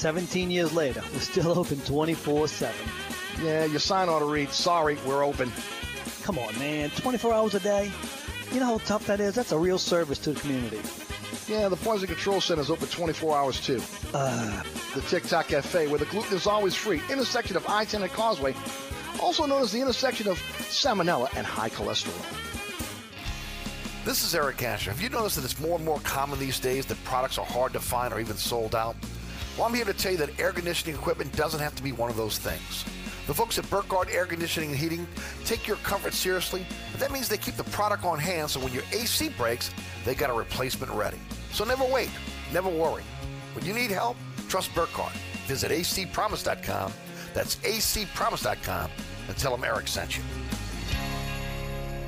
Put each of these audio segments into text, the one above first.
17 years later, we're still open 24 7. Yeah, your sign ought to read, sorry, we're open. Come on, man, 24 hours a day? You know how tough that is? That's a real service to the community. Yeah, the Poison Control Center is open 24 hours too. Uh, the TikTok Cafe, where the gluten is always free, intersection of I-10 and Causeway, also known as the intersection of salmonella and high cholesterol. This is Eric Asher. Have you noticed that it's more and more common these days that products are hard to find or even sold out? Well, I'm here to tell you that air conditioning equipment doesn't have to be one of those things. The folks at Burkhardt Air Conditioning and Heating take your comfort seriously, and that means they keep the product on hand so when your AC breaks, they got a replacement ready. So never wait, never worry. When you need help, trust Burkhardt. Visit acpromise.com. That's acpromise.com and tell them Eric sent you.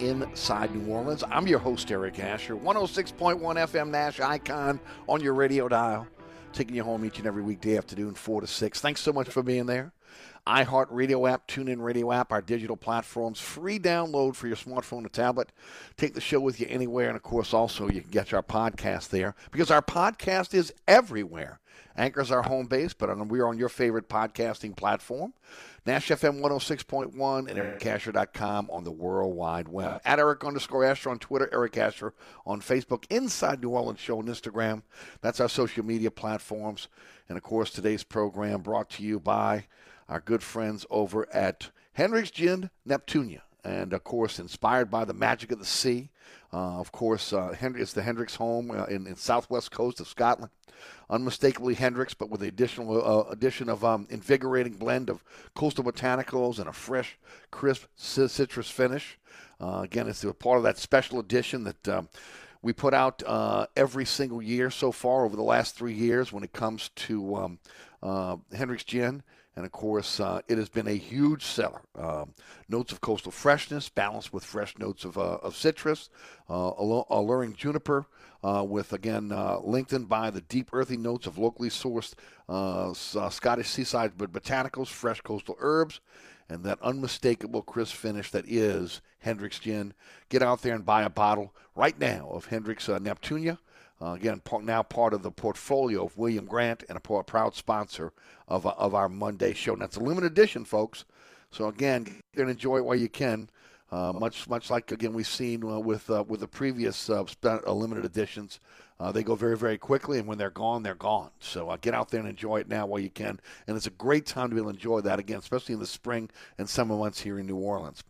Inside New Orleans. I'm your host, Eric Asher, 106.1 FM Nash icon on your radio dial, taking you home each and every weekday afternoon, 4 to 6. Thanks so much for being there. iHeart Radio app, TuneIn Radio app, our digital platforms, free download for your smartphone or tablet. Take the show with you anywhere, and of course, also you can get our podcast there because our podcast is everywhere. Anchor's our home base, but um, we're on your favorite podcasting platform. Nash FM 106.1 and ericasher.com on the World Wide Web. At Eric underscore Asher on Twitter, Eric Asher on Facebook, Inside New Orleans Show on Instagram. That's our social media platforms. And of course, today's program brought to you by our good friends over at Hendrick's Gin Neptunia. and of course, inspired by the magic of the sea. Uh, of course, uh, Hendrick, it's the Hendricks home uh, in, in southwest coast of Scotland. Unmistakably Hendricks, but with the additional uh, addition of um, invigorating blend of coastal botanicals and a fresh, crisp citrus finish. Uh, again, it's a part of that special edition that um, we put out uh, every single year so far over the last three years when it comes to um, uh, Gin. And of course, uh, it has been a huge seller. Um, notes of coastal freshness, balanced with fresh notes of, uh, of citrus, uh, alluring juniper, uh, with again uh, lengthened by the deep earthy notes of locally sourced uh, Scottish seaside botanicals, fresh coastal herbs, and that unmistakable crisp finish that is Hendrick's Gin. Get out there and buy a bottle right now of Hendrick's Neptunia. Uh, again, now part of the portfolio of William Grant and a proud sponsor of, uh, of our Monday show. And that's a limited edition, folks. So again, get there and enjoy it while you can. Uh, much much like again we've seen uh, with uh, with the previous uh, limited editions, they go very very quickly, and when they're gone, they're gone. So get out there and enjoy it now while you can, and it's a great time to be able to enjoy that again, especially in the spring and summer months here in New Orleans.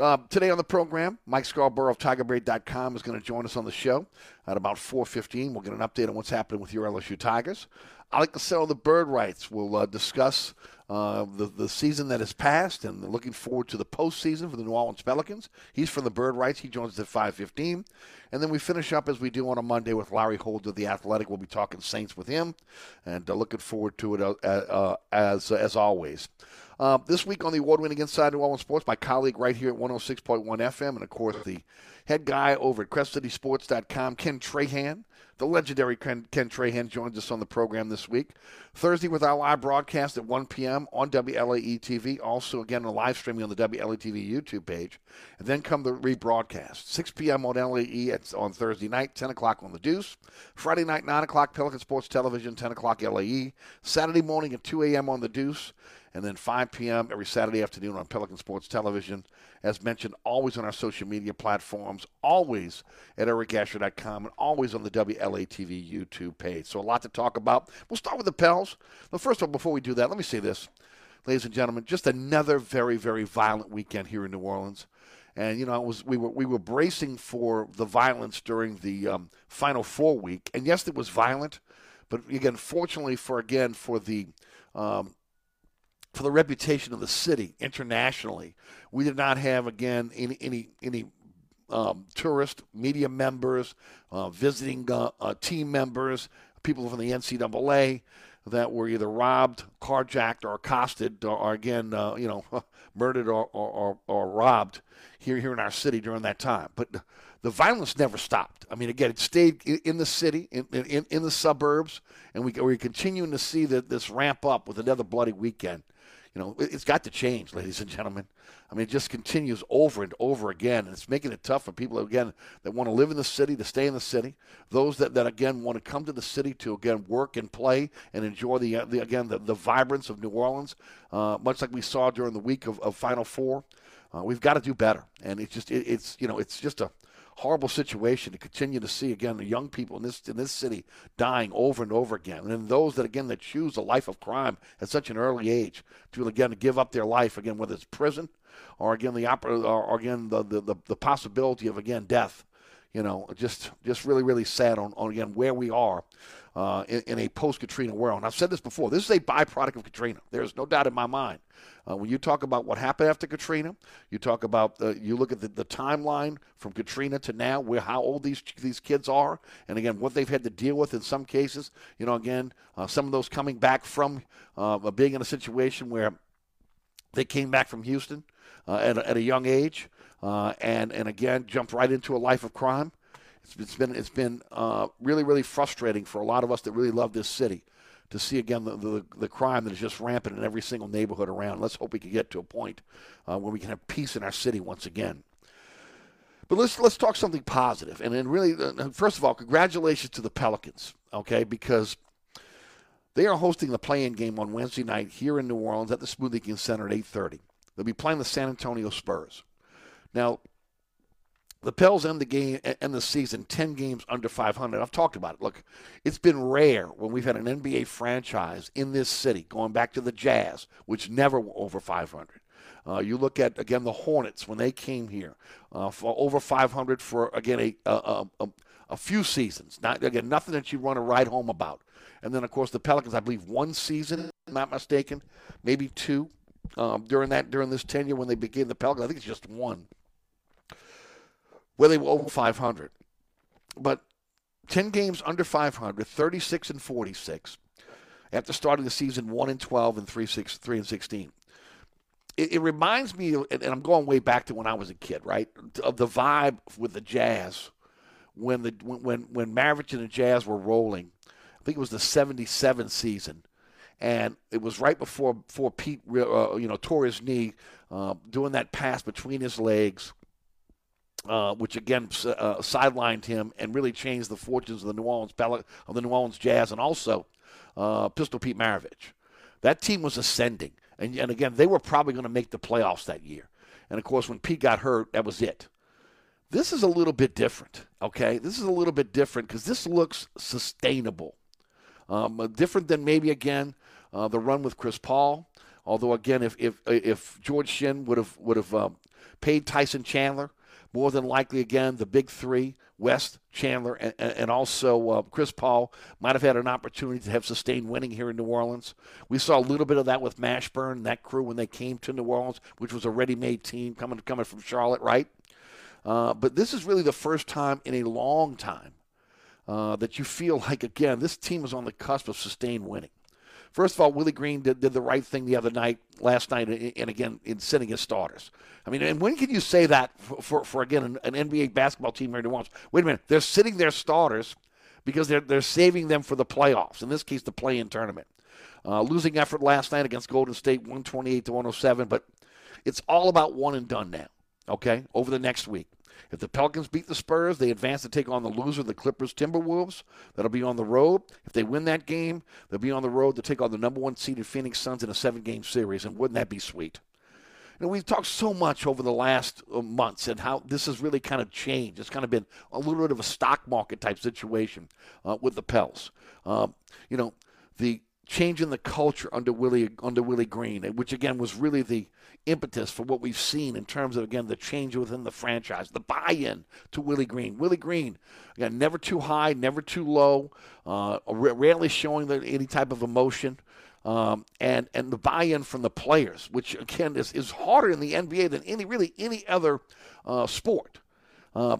Uh, today on the program, Mike Scarborough of TigerBait.com is going to join us on the show at about 4.15. We'll get an update on what's happening with your LSU Tigers. I like to sell the Bird Writes. We'll uh, discuss uh, the, the season that has passed and looking forward to the postseason for the New Orleans Pelicans. He's from the Bird Writes. He joins us at 5.15. And then we finish up as we do on a Monday with Larry Holder of The Athletic. We'll be talking Saints with him and uh, looking forward to it uh, uh, as, as always. Uh, this week on the award winning Inside New Orleans Sports, my colleague right here at 106.1 FM, and of course the head guy over at CrescentCitySports.com, Ken Trahan. The legendary Ken, Ken Trahan joins us on the program this week. Thursday with our live broadcast at 1 p.m. on WLAE TV. Also, again, a live streaming on the WLAE TV YouTube page. And then come the rebroadcast. 6 p.m. on LAE at, on Thursday night, 10 o'clock on the Deuce. Friday night, 9 o'clock, Pelican Sports Television, 10 o'clock LAE. Saturday morning at 2 a.m. on the Deuce and then 5 p.m. every Saturday afternoon on Pelican Sports Television. As mentioned, always on our social media platforms, always at ericasher.com, and always on the WLAE TV YouTube page. So a lot to talk about. We'll start with the Pels. But first of all, before we do that, let me say this, ladies and gentlemen, just another very, very violent weekend here in New Orleans. And you know, it was we were we were bracing for the violence during the um, Final Four week, and yes, it was violent, but again, fortunately for again for the um, for the reputation of the city internationally. We did not have again any any any um, tourist media members, uh, visiting uh, uh, team members, people from the NCAA that were either robbed, carjacked, or accosted, or, or again, uh, you know, murdered or, or, or, robbed here here in our city during that time. But the violence never stopped. I mean, again, it stayed in the city, in, in, in the suburbs, and we, we're continuing to see that this ramp up with another bloody weekend. You know, it's got to change, ladies and gentlemen. I mean, it just continues over and over again, and it's making it tough for people again that want to live in the city to stay in the city. Those that, that again want to come to the city to again work and play and enjoy the, the again the, the vibrance of New Orleans, uh, much like we saw during the week of, of Final Four. Uh, we've got to do better, and it's just it, it's you know it's just a horrible situation to continue to see again the young people in this in this city dying over and over again, and those that again that choose a life of crime at such an early age to again to give up their life again, whether it's prison or again the opera or again the, the, the, the possibility of again death. You know, just just really really sad on, on again where we are uh, in, in, a post Katrina world. And I've said this before. This is a byproduct of Katrina. There's no doubt in my mind. Uh, when you talk about what happened after Katrina, you talk about uh, you look at the, the, timeline from Katrina to now, where how old these these kids are, and again what they've had to deal with in some cases. You know, again, uh, some of those coming back from uh, being in a situation where they came back from Houston at, a, at a young age, uh, and and again jumped right into a life of crime. It's, been it's been really really frustrating for a lot of us that really love this city to see again the, the, the, crime that is just rampant in every single neighborhood around. Let's hope we can get to a point uh, where we can have peace in our city once again. But let's let's talk something positive. And then really, uh, first of all, congratulations to the Pelicans, okay, because they are hosting the play-in game on Wednesday night here in New Orleans at the Smoothie King Center at 8:30. They'll be playing the San Antonio Spurs. Now, the Pels end the game end the season ten games under 500. I've talked about it. Look, it's been rare when we've had an NBA franchise in this city, going back to the Jazz, which never were over 500. Uh, you look at again the Hornets when they came here uh, for over 500 for again a, a, a, a few seasons. Not again nothing that you want to write home about. And then of course the Pelicans, I believe one season, not mistaken, maybe two um, during that during this tenure when they became the Pelicans. I think it's just one where they were over 500. But 10 games under 500, 36 and 46 after starting the season 1 and 12 and 3, 6, 3 and 16. It, it reminds me, and I'm going way back to when I was a kid, right, of the vibe with the Jazz when the when when Maravich and the Jazz were rolling. I think it was the 77 season. And it was right before before Pete, uh, you know, tore his knee, uh, doing that pass between his legs, uh, which again uh, sidelined him and really changed the fortunes of the New Orleans of the New Orleans Jazz and also uh, Pistol Pete Maravich. That team was ascending, and, and again they were probably going to make the playoffs that year. And of course, when Pete got hurt, that was it. This is a little bit different, okay? This is a little bit different because this looks sustainable. Um, different than maybe again uh, the run with Chris Paul. Although again, if if if George Shinn would have would have um, paid Tyson Chandler, more than likely again the big three West Chandler and, and also uh, Chris Paul might have had an opportunity to have sustained winning here in New Orleans. We saw a little bit of that with Mashburn and that crew when they came to New Orleans, which was a ready-made team coming coming from Charlotte, right? Uh, but this is really the first time in a long time uh, that you feel like again this team is on the cusp of sustained winning. First of all, Willie Green did, did the right thing the other night, last night, and again in sending his starters. I mean, and when can you say that for, for, for again, an, an, NBA basketball team here in New Orleans? Wait a minute, they're sitting their starters because they're, they're saving them for the playoffs, in this case, the play in tournament. Uh, losing effort last night against Golden State, 128 to 107, but it's all about one and done now, okay, over the next week. If the Pelicans beat the Spurs, they advance to take on the loser, the Clippers Timberwolves. That'll be on the road. If they win that game, they'll be on the road to take on the number one seeded Phoenix Suns in a seven game series. And wouldn't that be sweet? You know, we've talked so much over the last uh, months and how this has really kind of changed. It's kind of been a little bit of a stock market type situation uh, with the Pels. Um, you know, the change in the culture under Willie under Willie Green, which again was really the impetus for what we've seen in terms of again the change within the franchise, the buy-in to Willie Green. Willie Green, again, never too high, never too low, uh, rarely showing any type of emotion. Um, and and the buy-in from the players, which again is, is harder in the NBA than any really any other uh, sport. Uh,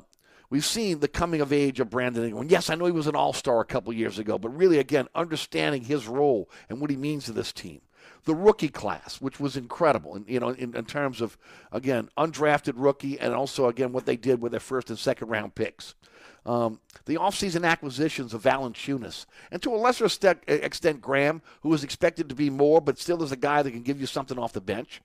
we've seen the coming of age of Brandon Ingram. Yes, I know he was an All Star a couple years ago, but really again understanding his role and what he means to this team the rookie class, which was incredible, in, you know, in, in terms of again undrafted rookie, and also again what they did with their first and second round picks. Um, the offseason acquisitions of Valanciunas, and to a lesser extent, Graham, who was expected to be more, but still is a guy that can give you something off the bench.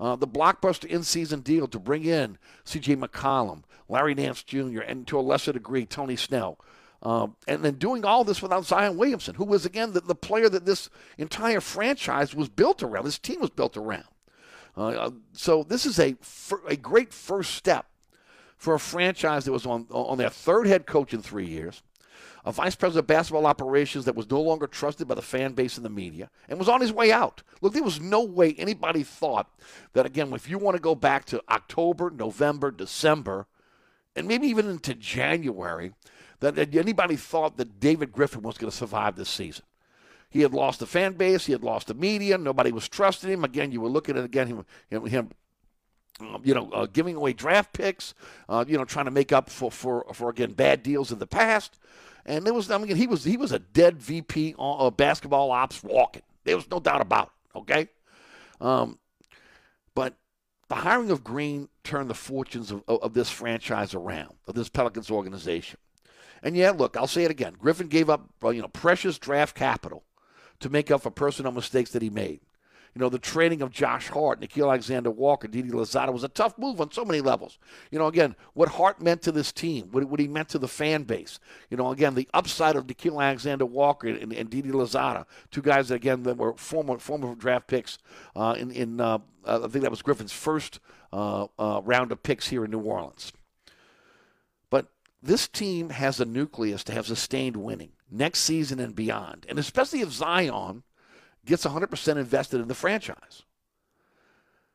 Uh, the blockbuster in-season deal to bring in C.J. McCollum, Larry Nance Jr., and to a lesser degree Tony Snell. Um, and then doing all this without Zion Williamson, who was, again, the, the player that this entire franchise was built around, this team was built around. Uh, uh so this is a, a great first step for a franchise that was on, on their third head coach in three years, a vice president of basketball operations that was no longer trusted by the fan base and the media, and was on his way out. Look, there was no way anybody thought that, again, if you want to go back to October, November, December, and maybe even into January, that anybody thought that David Griffin was going to survive this season. He had lost the fan base. He had lost the media. Nobody was trusting him. Again, you were looking at again him, him, him um, you know, uh, giving away draft picks. Uh, you know, trying to make up for, for for again bad deals in the past. And there was, I mean, he was he was a dead VP of uh, basketball ops walking. There was no doubt about it. Okay, um, but the hiring of Green turned the fortunes of, of, of this franchise around, of this Pelicans organization. And yeah, look, I'll say it again. Griffin gave up you know precious draft capital to make up for personal mistakes that he made. You know, the trading of Josh Hart, Nickeil Alexander Walker, Didi Louzada was a tough move on so many levels. You know, again, what Hart meant to this team, what, what he meant to the fan base. You know, again, the upside of Nickeil Alexander Walker and, and Didi Louzada, two guys that, again, that were former former draft picks uh, in, in uh, I think that was Griffin's first uh, uh round of picks here in New Orleans But this team has a nucleus to have sustained winning next season and beyond, and especially if Zion gets 100% invested in the franchise.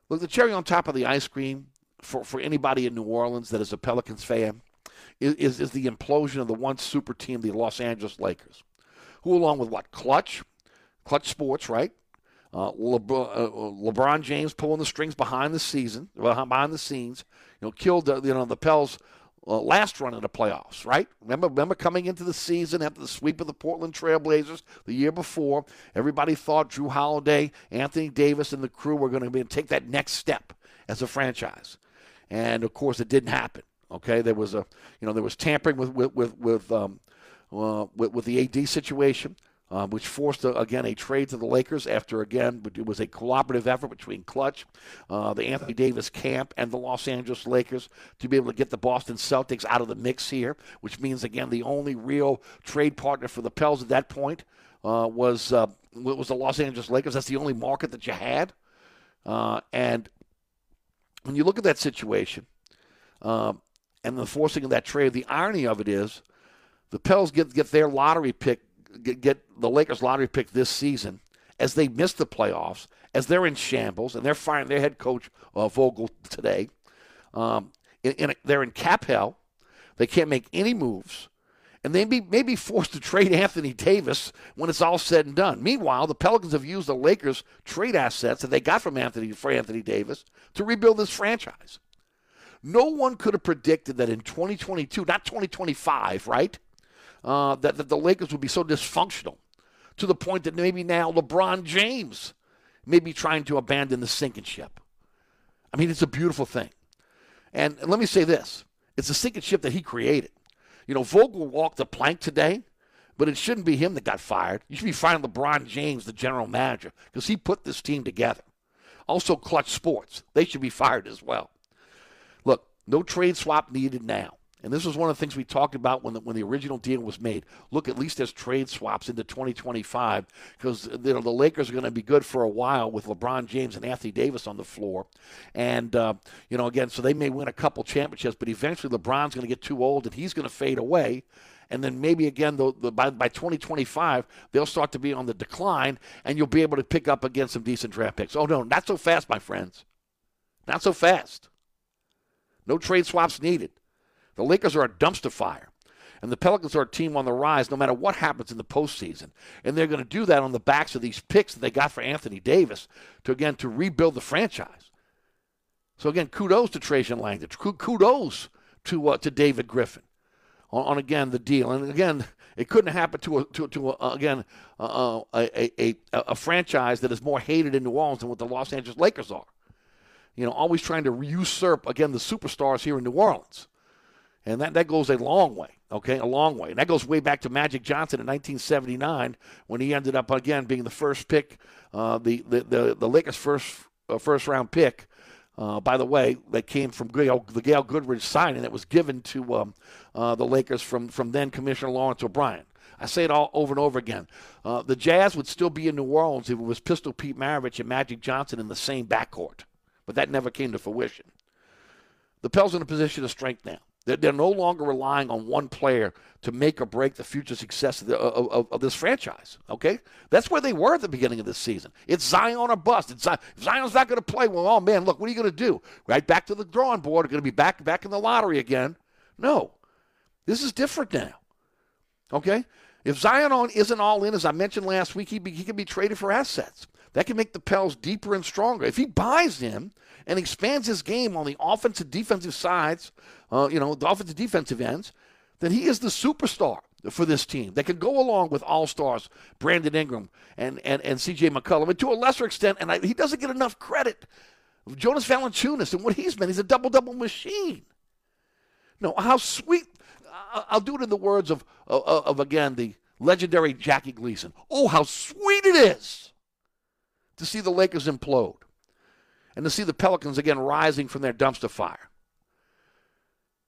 Look, the cherry on top of the ice cream for, for anybody in New Orleans that is a Pelicans fan is, is, is the implosion of the once super team, the Los Angeles Lakers, who, along with what? Clutch, Clutch Sports, right? Uh, LeBron, uh, LeBron, James pulling the strings behind the season, behind the scenes, you know, killed the, you know the Pels uh, last run in the playoffs, right? Remember, remember coming into the season after the sweep of the Portland Trailblazers the year before, everybody thought Jrue Holiday, Anthony Davis, and the crew were going to take that next step as a franchise, and of course, it didn't happen. Okay, there was a, you know, there was tampering with with with with, um, uh, with, with the AD situation um, which forced, a, again, a trade to the Lakers after, again, it was a cooperative effort between Clutch, uh, the Anthony Davis camp, and the Los Angeles Lakers to be able to get the Boston Celtics out of the mix here, which means, again, the only real trade partner for the Pels at that point uh, was, uh, was the Los Angeles Lakers. That's the only market that you had. Uh, and when you look at that situation um, and the forcing of that trade, the irony of it is the Pels get, get their lottery pick get, get the Lakers lottery pick this season as they miss the playoffs, as they're in shambles, and they're firing their head coach uh, Vogel today. Um, in, in a, they're in cap hell. They can't make any moves. And they may, may be forced to trade Anthony Davis when it's all said and done. Meanwhile, the Pelicans have used the Lakers' trade assets that they got from Anthony for Anthony Davis to rebuild this franchise. No one could have predicted that in 2022, not 2025, right? Uh, that, that the Lakers would be so dysfunctional to the point that maybe now LeBron James may be trying to abandon the sinking ship. I mean, it's a beautiful thing. And let me say this it's a sinking ship that he created. You know, Vogel walked the plank today, but it shouldn't be him that got fired. You should be firing LeBron James, the general manager, because he put this team together. Also, Clutch Sports, they should be fired as well. Look, no trade swap needed now. And this was one of the things we talked about when the, when the original deal was made. Look, at least as trade swaps into 2025, because you know, the Lakers are going to be good for a while with LeBron James and Anthony Davis on the floor. And, uh, you know, again, so they may win a couple championships, but eventually LeBron's going to get too old and he's going to fade away. And then maybe again, the, the, by, by 2025, they'll start to be on the decline, and you'll be able to pick up again some decent draft picks. Oh, no, not so fast, my friends. Not so fast. No trade swaps needed. The Lakers are a dumpster fire. And the Pelicans are a team on the rise no matter what happens in the postseason. And they're going to do that on the backs of these picks that they got for Anthony Davis to, again, to rebuild the franchise. So, again, kudos to Trajan Langdon. Kudos to, uh, to David Griffin on, on, again, the deal. And, again, it couldn't happen to, a, to, to a, again, uh, a, a, a franchise that is more hated in New Orleans than what the Los Angeles Lakers are. You know, always trying to usurp, again, the superstars here in New Orleans. And that, that goes a long way, okay? A long way. And that goes way back to Magic Johnson in 1979 when he ended up, again, being the first pick, uh, the, the, the, the Lakers' first, uh, first round pick. Uh, by the way, that came from the Gail Goodrich signing that was given to um, uh, the Lakers from, from then Commissioner Lawrence O'Brien. I say it all over and over again. Uh, the Jazz would still be in New Orleans if it was Pistol Pete Maravich and Magic Johnson in the same backcourt, but that never came to fruition. The Pels in a position of strength now. They're, they're no longer relying on one player to make or break the future success of, the, of, of, this franchise. Okay, that's where they were at the beginning of this season. It's Zion or bust. It's Zion. Zion's not going to play, well, oh man, look, what are you going to do? Right back to the drawing board. Going to be back back in the lottery again? No, this is different now. Okay, if Zion isn't all in, as I mentioned last week, he, be, he can be traded for assets. That can make the Pels deeper and stronger. If he buys him and expands his game on the offensive defensive sides, uh, you know, the offensive defensive ends, then he is the superstar for this team that can go along with all stars Brandon Ingram and, and, and CJ McCollum, and to a lesser extent, and I, he doesn't get enough credit. Jonas Valanciunas and what he's been, he's a double double machine. No, how sweet. I'll do it in the words of, of, of again, the legendary Jackie Gleason. Oh, how sweet it is to see the Lakers implode and to see the Pelicans again rising from their dumpster fire.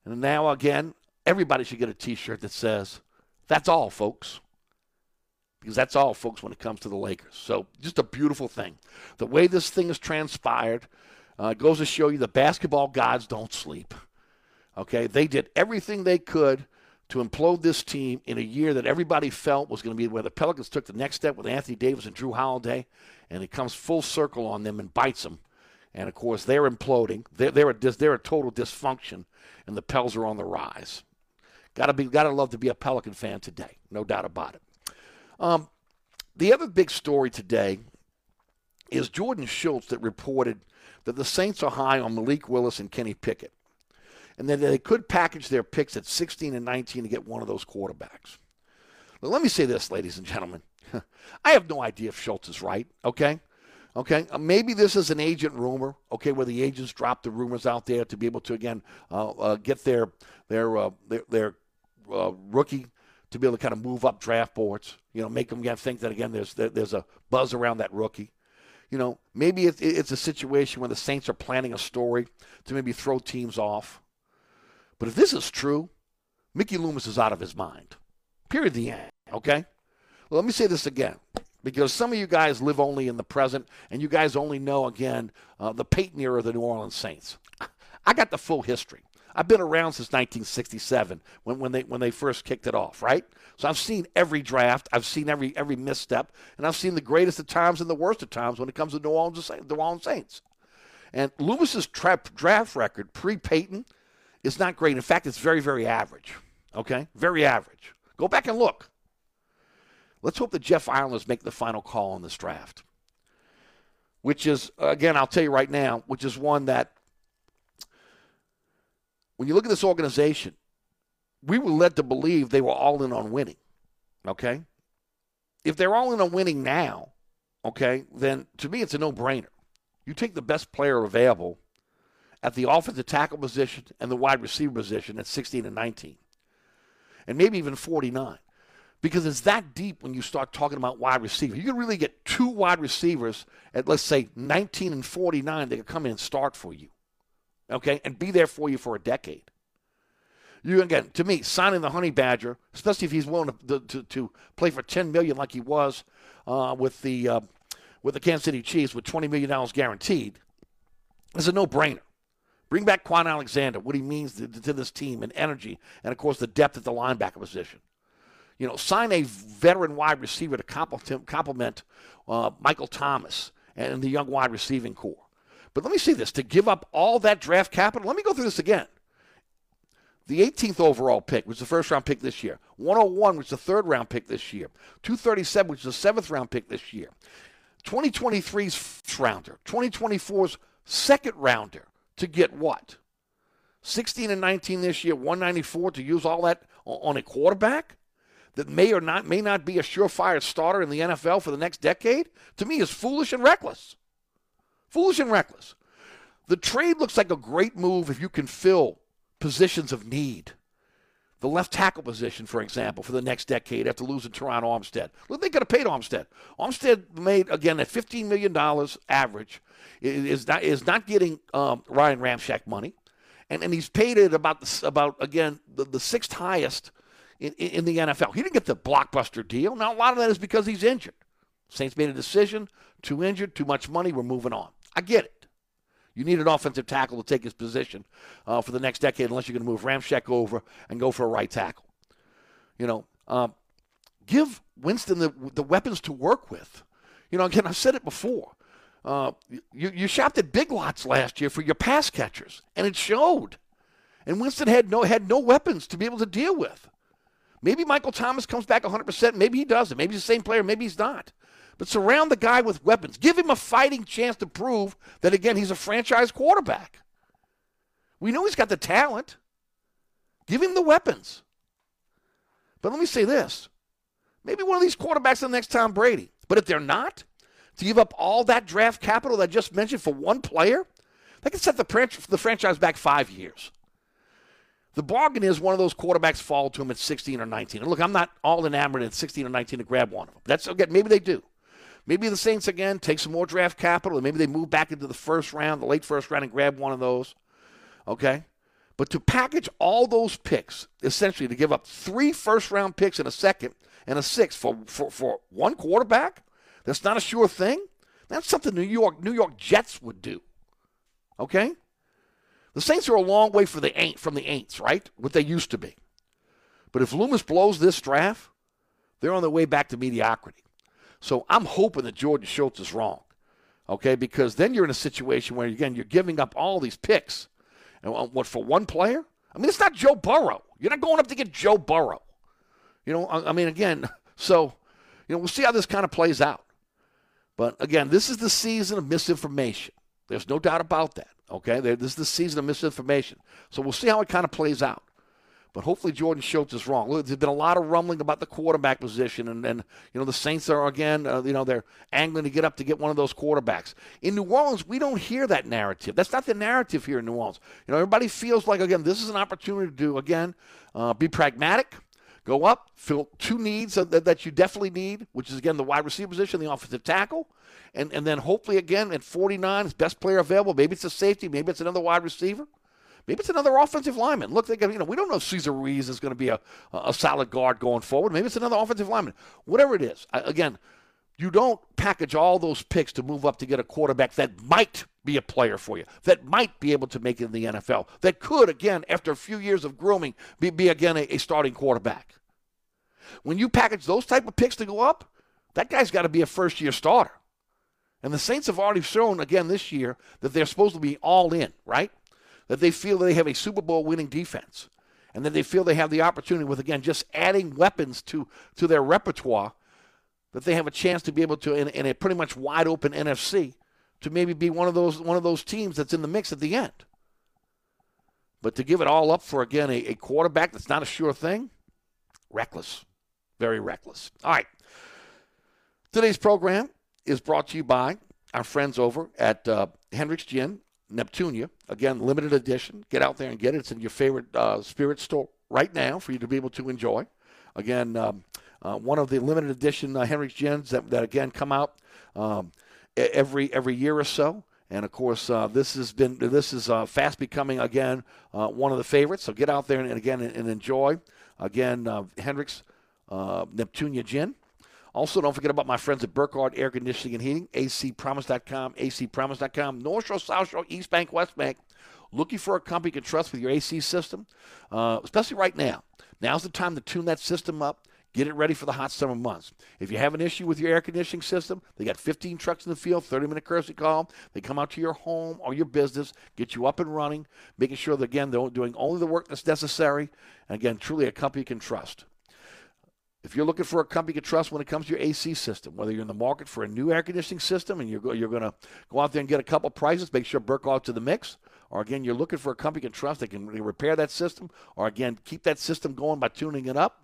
And now, again, everybody should get a t shirt that says, That's all, folks. Because that's all, folks, when it comes to the Lakers. So, just a beautiful thing. The way this thing has transpired uh, goes to show you the basketball gods don't sleep. Okay? They did everything they could to implode this team in a year that everybody felt was going to be where the Pelicans took the next step with Anthony Davis and Jrue Holiday, and it comes full circle on them and bites them And of course, they're imploding. They're, they're, a, they're a total dysfunction, and the Pels are on the rise. Gotta be, gotta love to be a Pelican fan today, no doubt about it. Um, the other big story today is Jordan Schultz that reported that the Saints are high on Malik Willis and Kenny Pickett, and that they could package their picks at 16 and 19 to get one of those quarterbacks. Now, let me say this, ladies and gentlemen. I have no idea if Schultz is right, okay? Okay, uh, maybe this is an agent rumor. Okay, where the agents drop the rumors out there to be able to again uh, uh, get their their uh, their, their uh, rookie to be able to kind of move up draft boards. You know, make them again think that again there's there, there's a buzz around that rookie. You know, maybe it's, it's a situation where the Saints are planning a story to maybe throw teams off. But if this is true, Mickey Loomis is out of his mind. Period. The end. Okay. Well, let me say this again because some of you guys live only in the present and you guys only know, again, uh, the Payton era of the New Orleans Saints. I got the full history. I've been around since 1967 when, when they when they first kicked it off, right? So I've seen every draft, I've seen every every misstep, and I've seen the greatest of times and the worst of times when it comes to New Orleans, New Orleans Saints. And Loomis's tra- draft record pre Payton is not great. In fact, it's very very average. Okay, very average. Go back and look. Let's hope that Jeff Islanders make the final call on this draft, which is, again, I'll tell you right now, which is one that when you look at this organization, we were led to believe they were all in on winning. Okay? If they're all in on winning now, okay, then to me it's a no brainer. You take the best player available at the offensive tackle position and the wide receiver position at 16 and 19, and maybe even 49 because it's that deep when you start talking about wide receiver. You can really get two wide receivers at, let's say, 19 and 49 that can come in and start for you, okay, and be there for you for a decade. You again, to me, signing the Honey Badger, especially if he's willing to, to, to play for 10 million like he was uh, with the uh, with the Kansas City Chiefs with 20 million dollars guaranteed, is a no-brainer. Bring back Kwon Alexander, what he means to, to this team and energy, and of course the depth at the linebacker position. You know, sign a veteran wide receiver to complement uh, Michael Thomas and the young wide receiving core. But let me see this to give up all that draft capital. Let me go through this again. The 18th overall pick was the first round pick this year. 101 was the third round pick this year. 237 was the seventh round pick this year. 2023's first rounder. 2024's second rounder to get what? 16 and 19 this year, 194 to use all that on a quarterback? That may or not may not be a surefire starter in the NFL for the next decade, to me is foolish and reckless. Foolish and reckless. The trade looks like a great move if you can fill positions of need. The left tackle position, for example, for the next decade after losing Terron Armstead. Look, they could have paid Armstead. Armstead made, again, at $15 million average, is not, is not getting um, Ryan Ramczyk money. And, and he's paid it about, the, about again, the, the sixth highest in, in the NFL. He didn't get the blockbuster deal. Now, a lot of that is because he's injured. Saints made a decision too injured, too much money, we're moving on. I get it. You need an offensive tackle to take his position uh, for the next decade unless you're going to move Ramczyk over and go for a right tackle. You know, um, give Winston the, the weapons to work with. You know, again, I've said it before. Uh, you, you shopped at Big Lots last year for your pass catchers, and it showed. And Winston had no had no weapons to be able to deal with. Maybe Michael Thomas comes back 100%. Maybe he doesn't. Maybe he's the same player. Maybe he's not. But surround the guy with weapons. Give him a fighting chance to prove that, again, he's a franchise quarterback. We know he's got the talent. Give him the weapons. But let me say this maybe one of these quarterbacks is the next Tom Brady. But if they're not, to give up all that draft capital that I just mentioned for one player, that can set the, the franchise back five years. The bargain is one of those quarterbacks fall to him at 16 or 19. And look, I'm not all enamored at 16 or 19 to grab one of them. That's again, maybe they do. Maybe the Saints again take some more draft capital, and maybe they move back into the first round, the late first round, and grab one of those. Okay, but to package all those picks, essentially to give up three first round picks and a second and a sixth for, for, for one quarterback, that's not a sure thing. That's something New York New York Jets would do. Okay, the Saints are a long way for the ain't from the ain'ts, right? What they used to be. But if Loomis blows this draft, they're on their way back to mediocrity. So I'm hoping that Jordan Schultz is wrong. Okay, because then you're in a situation where again you're giving up all these picks, and uh, what for one player? I mean, it's not Joe Burrow. You're not going up to get Joe Burrow. You know, I, I mean, again, so you know we'll see how this kind of plays out. But again, this is the season of misinformation. There's no doubt about that. Okay, this is the season of misinformation. So we'll see how it kind of plays out. But hopefully Jordan Schultz is wrong. Look, there's been a lot of rumbling about the quarterback position, and, and you know the Saints are again, uh, you know, they're angling to get up to get one of those quarterbacks. In New Orleans, we don't hear that narrative. That's not the narrative here in New Orleans. You know, everybody feels like again, this is an opportunity to again, uh, be pragmatic, go up, fill two needs that, you definitely need, which is again the wide receiver position, the offensive tackle, and and then hopefully again at 49, his best player available. Maybe it's a safety, maybe it's another wide receiver. Maybe it's another offensive lineman. Look, they, you know, we don't know if Cesar Ruiz is going to be a, a solid guard going forward. Maybe it's another offensive lineman. Whatever it is, again, you don't package all those picks to move up to get a quarterback that might be a player for you, that might be able to make it in the NFL, that could, again, after a few years of grooming, be, be again a, a starting quarterback. When you package those type of picks to go up, that guy's got to be a first year starter. And the Saints have already shown again this year that they're supposed to be all in, right? that they feel they have a Super Bowl winning defense and that they feel they have the opportunity with again just adding weapons to to their repertoire that they have a chance to be able to in, in a pretty much wide open NFC to maybe be one of those one of those teams that's in the mix at the end. But to give it all up for again a, a quarterback that's not a sure thing, reckless, very reckless. All right. Today's program is brought to you by our friends over at uh, Hendrick's Gin Neptunia. Again, limited edition. Get out there and get it. It's in your favorite uh, spirit store right now for you to be able to enjoy. Again, um, uh, one of the limited edition uh, Hendrick's gins that, that again come out um, every every year or so. And of course, uh, this has been this is uh, fast becoming again uh, one of the favorites. So get out there and, and again and, and, enjoy. Again, uh, Hendrick's uh, Neptunia gin. Also, don't forget about my friends at Burkhardt Air Conditioning and Heating, acpromise.com, acpromise.com, North Shore, South Shore, East Bank, West Bank. Looking for a company you can trust with your AC system, uh, especially right now. Now's the time to tune that system up. Get it ready for the hot summer months. If you have an issue with your air conditioning system, they got 15 trucks in the field, 30 minute courtesy call. They come out to your home or your business, get you up and running, making sure that, again, they're doing only the work that's necessary. And again, truly a company you can trust. If you're looking for a company you can trust when it comes to your AC system, whether you're in the market for a new air conditioning system and you're, go, you're going to go out there and get a couple prices, make sure Burkhardt to the mix, or again, you're looking for a company you can trust that can repair that system, or again, keep that system going by tuning it up,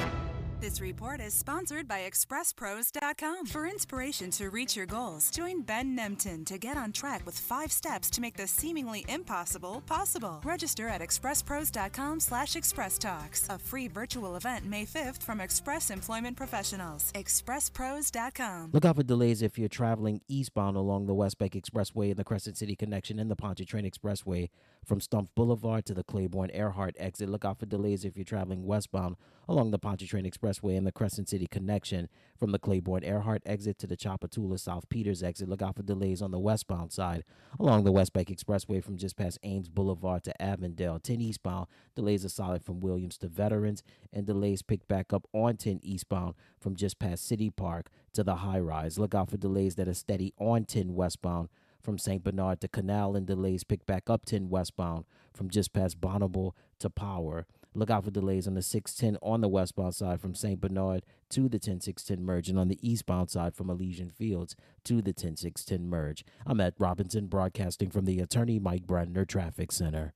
This report is sponsored by ExpressPros.com. For inspiration to reach your goals, join Ben Nemtin to get on track with five steps to make the seemingly impossible possible. Register at ExpressPros.com slash ExpressTalks. A free virtual event May 5th from Express Employment Professionals. ExpressPros.com. Look out for delays if you're traveling eastbound along the West Bank Expressway and the Crescent City Connection and the Pontchartrain Expressway from Stump Boulevard to the Claiborne Earhart exit. Look out for delays if you're traveling westbound along the Pontchartrain Expressway and the Crescent City connection from the Claiborne Earhart exit to the Tchoupitoulas South Peters exit. Look out for delays on the westbound side along the West Bank Expressway from just past Ames Boulevard to Avondale. 10 eastbound, delays are solid from Williams to Veterans, and delays pick back up on 10 eastbound from just past City Park to the high rise. Look out for delays that are steady on 10 westbound from St. Bernard to Canal and delays pick back up 10 westbound from just past Bonnabel to Power. Look out for delays on the 610 on the westbound side from St. Bernard to the 10610 merge and on the eastbound side from Elysian Fields to the 10610 merge. I'm at Robinson broadcasting from the Attorney Mike Brandner Traffic Center.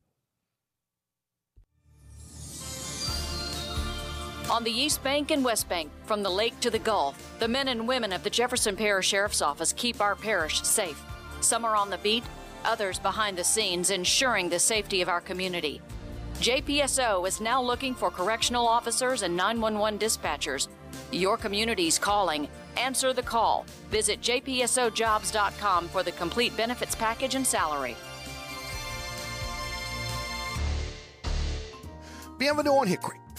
On the East Bank and West Bank, from the lake to the Gulf, the men and women of the Jefferson Parish Sheriff's Office keep our parish safe. Some are on the beat, others behind the scenes, ensuring the safety of our community. JPSO is now looking for correctional officers and 911 dispatchers. Your community's calling. Answer the call. Visit jpsojobs.com for the complete benefits package and salary. Bienvenue on Hickory,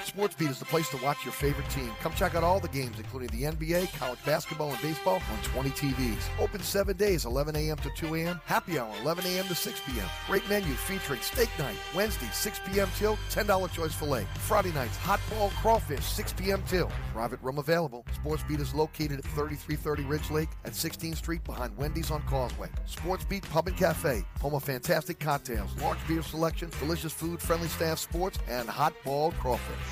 SportsBeat is the place to watch your favorite team. Come check out all the games, including the NBA, college basketball, and baseball on 20 TVs. Open seven days, 11 a.m. to 2 a.m. Happy hour, 11 a.m. to 6 p.m. Great menu featuring steak night, Wednesday, 6 p.m. till $10 choice filet. Friday nights, hot ball crawfish, 6 p.m. till. Private room available. SportsBeat is located at 3330 Ridge Lake at 16th Street behind Wendy's on Causeway. SportsBeat Pub and Cafe, home of fantastic cocktails, large beer selection, delicious food, friendly staff, sports, and hot ball crawfish.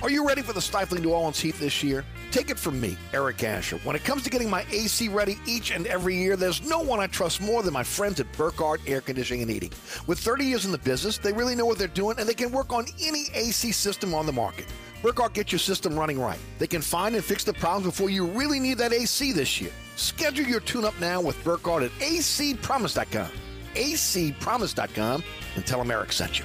Are you ready for the stifling New Orleans heat this year? Take it from me, Eric Asher. When it comes to getting my AC ready each and every year, there's no one I trust more than my friends at Burkhardt Air Conditioning and Heating. With 30 years in the business, they really know what they're doing and they can work on any AC system on the market. Burkhardt gets your system running right. They can find and fix the problems before you really need that AC this year. Schedule your tune up now with Burkhardt at acpromise.com. acpromise.com and tell them Eric sent you.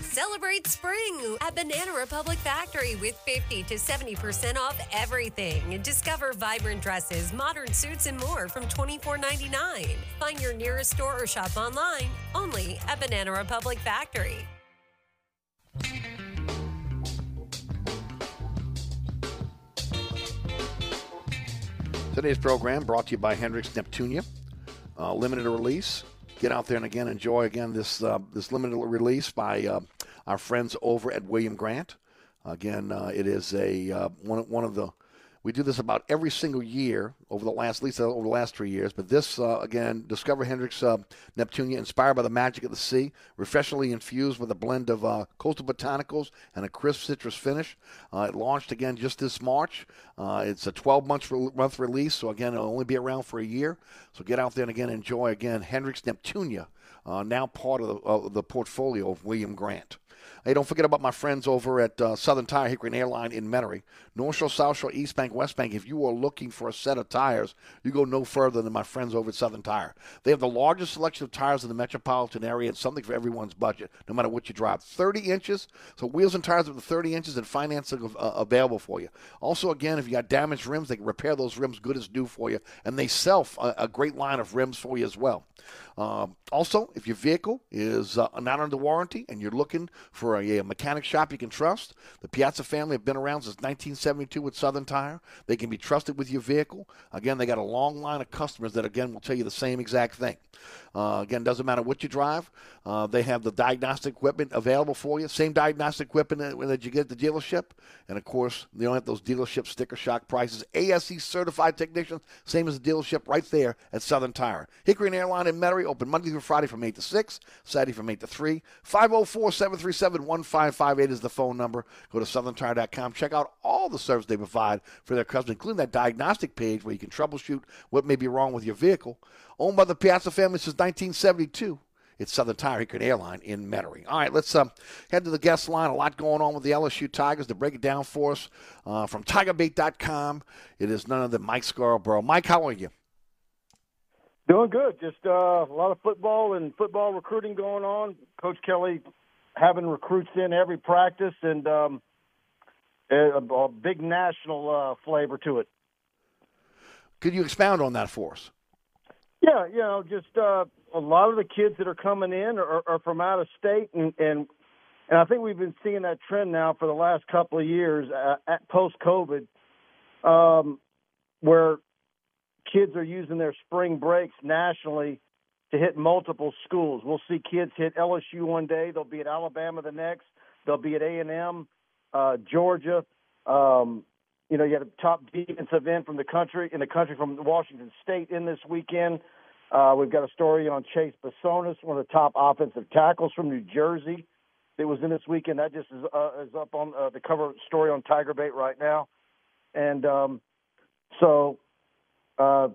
Celebrate spring at Banana Republic Factory with 50 to 70% off everything. Discover vibrant dresses, modern suits, and more from $24.99. Find your nearest store or shop online only at Banana Republic Factory. Today's program brought to you by Hendrick's Neptunia. Uh, limited release. Get out there and again enjoy again this uh, this limited release by uh, our friends over at William Grant. Again, uh, it is a uh, one one of the we do this about every single year over the last, at least over the last three years. But this, uh, again, Discover Hendrick's uh, Neptunia, inspired by the magic of the sea, refreshingly infused with a blend of uh, coastal botanicals and a crisp citrus finish. Uh, it launched again just this March. Uh, it's a 12 month, month release, so again, it'll only be around for a year. So get out there and again enjoy again Hendrick's Neptunia, uh, now part of the, the portfolio of William Grant. Hey, don't forget about my friends over at uh, Southern Tire Hickory and Airline in Metairie. North Shore, South Shore, East Bank, West Bank. If you are looking for a set of tires, you go no further than my friends over at Southern Tire. They have the largest selection of tires in the metropolitan area and something for everyone's budget, no matter what you drive. 30 inches, so wheels and tires up to 30 inches and financing uh, available for you. Also, again, if you got damaged rims, they can repair those rims good as new for you, and they sell a, a great line of rims for you as well. Um, also, if your vehicle is uh, not under warranty and you're looking for a, a, mechanic shop you can trust, the Piazza family have been around since 1972 with Southern Tire. They can be trusted with your vehicle. Again, they got a long line of customers that, again, will tell you the same exact thing. Uh, again, doesn't matter what you drive. Uh, they have the diagnostic equipment available for you. Same diagnostic equipment that you get at the dealership. And of course, they don't have those dealership sticker shock prices. ASE certified technicians, same as the dealership right there at Southern Tire. Hickory and Airline in Metairie, open Monday through Friday from 8 to 6, Saturday from 8 to 3. 504 737 1558 is the phone number. Go to southerntire.com. Check out all the service they provide for their customers, including that diagnostic page where you can troubleshoot what may be wrong with your vehicle. Owned by the Piazza family since 1972. It's Southern Tire Hickory Airline in Metairie. All right, let's uh, head to the guest line. A lot going on with the LSU Tigers to break it down for us uh, from TigerBait.com. It is none other than Mike Scarborough. Mike, how are you? Doing good. Just uh, a lot of football and football recruiting going on. Coach Kelly having recruits in every practice and um, a, a, big national uh, flavor to it. Could you expound on that for us? Yeah, you know, just uh, a lot of the kids that are coming in are, are from out of state, and, and and I think we've been seeing that trend now for the last couple of years uh, at post COVID. Um, where kids are using their spring breaks nationally to hit multiple schools. We'll see kids hit LSU one day, they'll be at Alabama the next, they'll be at A&M, uh, Georgia. Um, you know, you had a top defensive end from the country in the country from Washington State in this weekend. Uh, we've got a story on Chase Bisontis, one of the top offensive tackles from New Jersey, that was in this weekend. That just is, uh, is up on uh, the cover story on Tiger Bait right now, and um, so uh,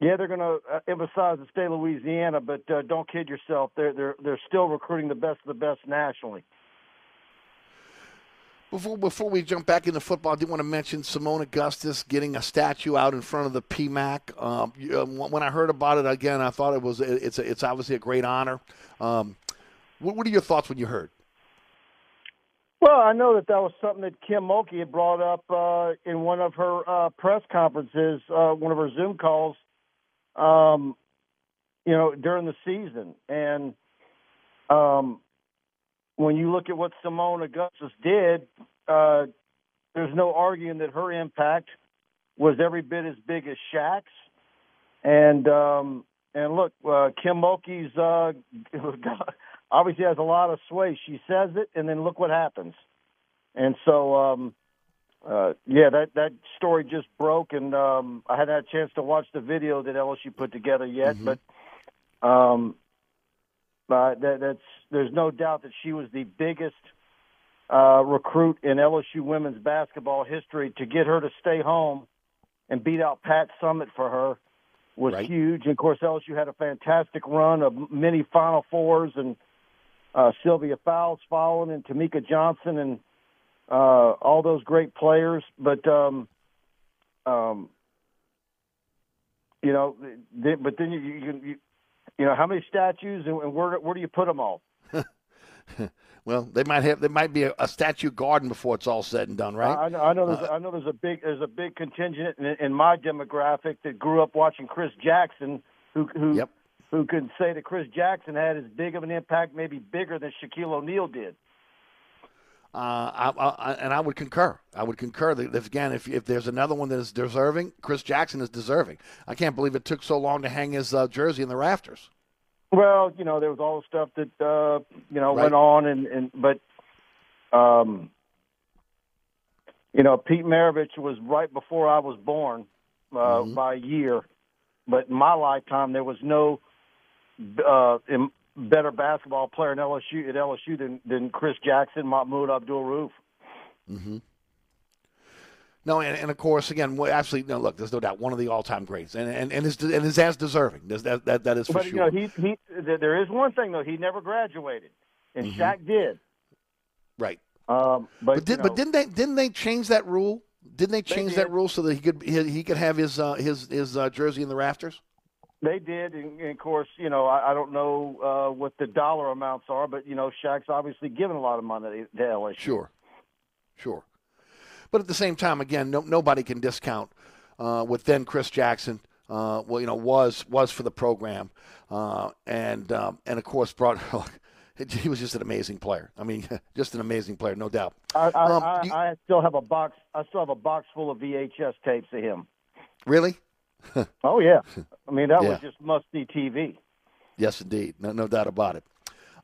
yeah, they're going to uh, emphasize the state of Louisiana, but uh, don't kid yourself. They're they're they're still recruiting the best of the best nationally. Before, before we jump back into football, I do want to mention Seimone Augustus getting a statue out in front of the PMAC. Um, um when I heard about it again, I thought it was it's a, it's obviously a great honor. Um, what, what, are your thoughts when you heard? Well, I know that that was something that Kim Mulkey had brought up uh, in one of her uh, press conferences, uh, one of her Zoom calls, um, you know, during the season. And um, when you look at what Seimone Augustus did, uh, there's no arguing that her impact was every bit as big as Shaq's. And um, and look, uh, Kim Mulkey's uh, obviously has a lot of sway. She says it, and then look what happens. And so, um, uh, yeah, that that story just broke, and um, I hadn't had a chance to watch the video that LSU put together yet, mm-hmm. but um, uh, that, that's there's no doubt that she was the biggest uh, recruit in LSU women's basketball history. To get her to stay home and beat out Pat Summitt for her was right. huge. And of course, LSU had a fantastic run of many Final Fours, and uh, Sylvia Fowles following, and Temeka Johnson, and uh, all those great players. But um, um, you know, but then you, you, you you know, how many statues and where where do you put them all? well, they might have there might be a, a, statue garden before it's all said and done, right? I, know, I know there's uh, I know there's a big there's a big contingent in, in, my demographic that grew up watching Chris Jackson, who who yep. who could say that Chris Jackson had as big of an impact, maybe bigger than Shaquille O'Neal did. Uh, I, I, and I would concur. I would concur that if, again, if, if there's another one that is deserving, Chris Jackson is deserving. I can't believe it took so long to hang his uh, jersey in the rafters. Well, you know, there was all the stuff that uh, you know right. went on, and, and but um, you know, Pete Maravich was right before I was born uh, mm-hmm. by a year, but in my lifetime there was no uh, in, better basketball player in LSU at LSU than than Chris Jackson, Mahmoud Abdul Rauf. Mm-hmm. No, and, and, of course, again, absolutely. No, look, there's no doubt one of the all-time greats, and and and is and is as deserving. That that, that is for but, sure. you know, he he. There is one thing though. He never graduated, and mm-hmm. Shaq did. Right. Um, but but, did, didn't they didn't they change that rule? Didn't they change they that rule so that he could he, he could have his uh, his his uh, jersey in the rafters? They did, and, and of course, you know, I, I don't know uh, what the dollar amounts are, but you know, Shaq's obviously given a lot of money to LSU. Sure, sure. But at the same time, again, no, nobody can discount uh, what then Chris Jackson, uh, well, you know, was was for the program, uh, and um, and of course brought. he was just an amazing player. I mean, just an amazing player, no doubt. I, I, um, you, I still have a box. I still have a box full of VHS tapes of him. Really? oh yeah, I mean that yeah. was just must see TV. Yes, indeed, no, no doubt about it.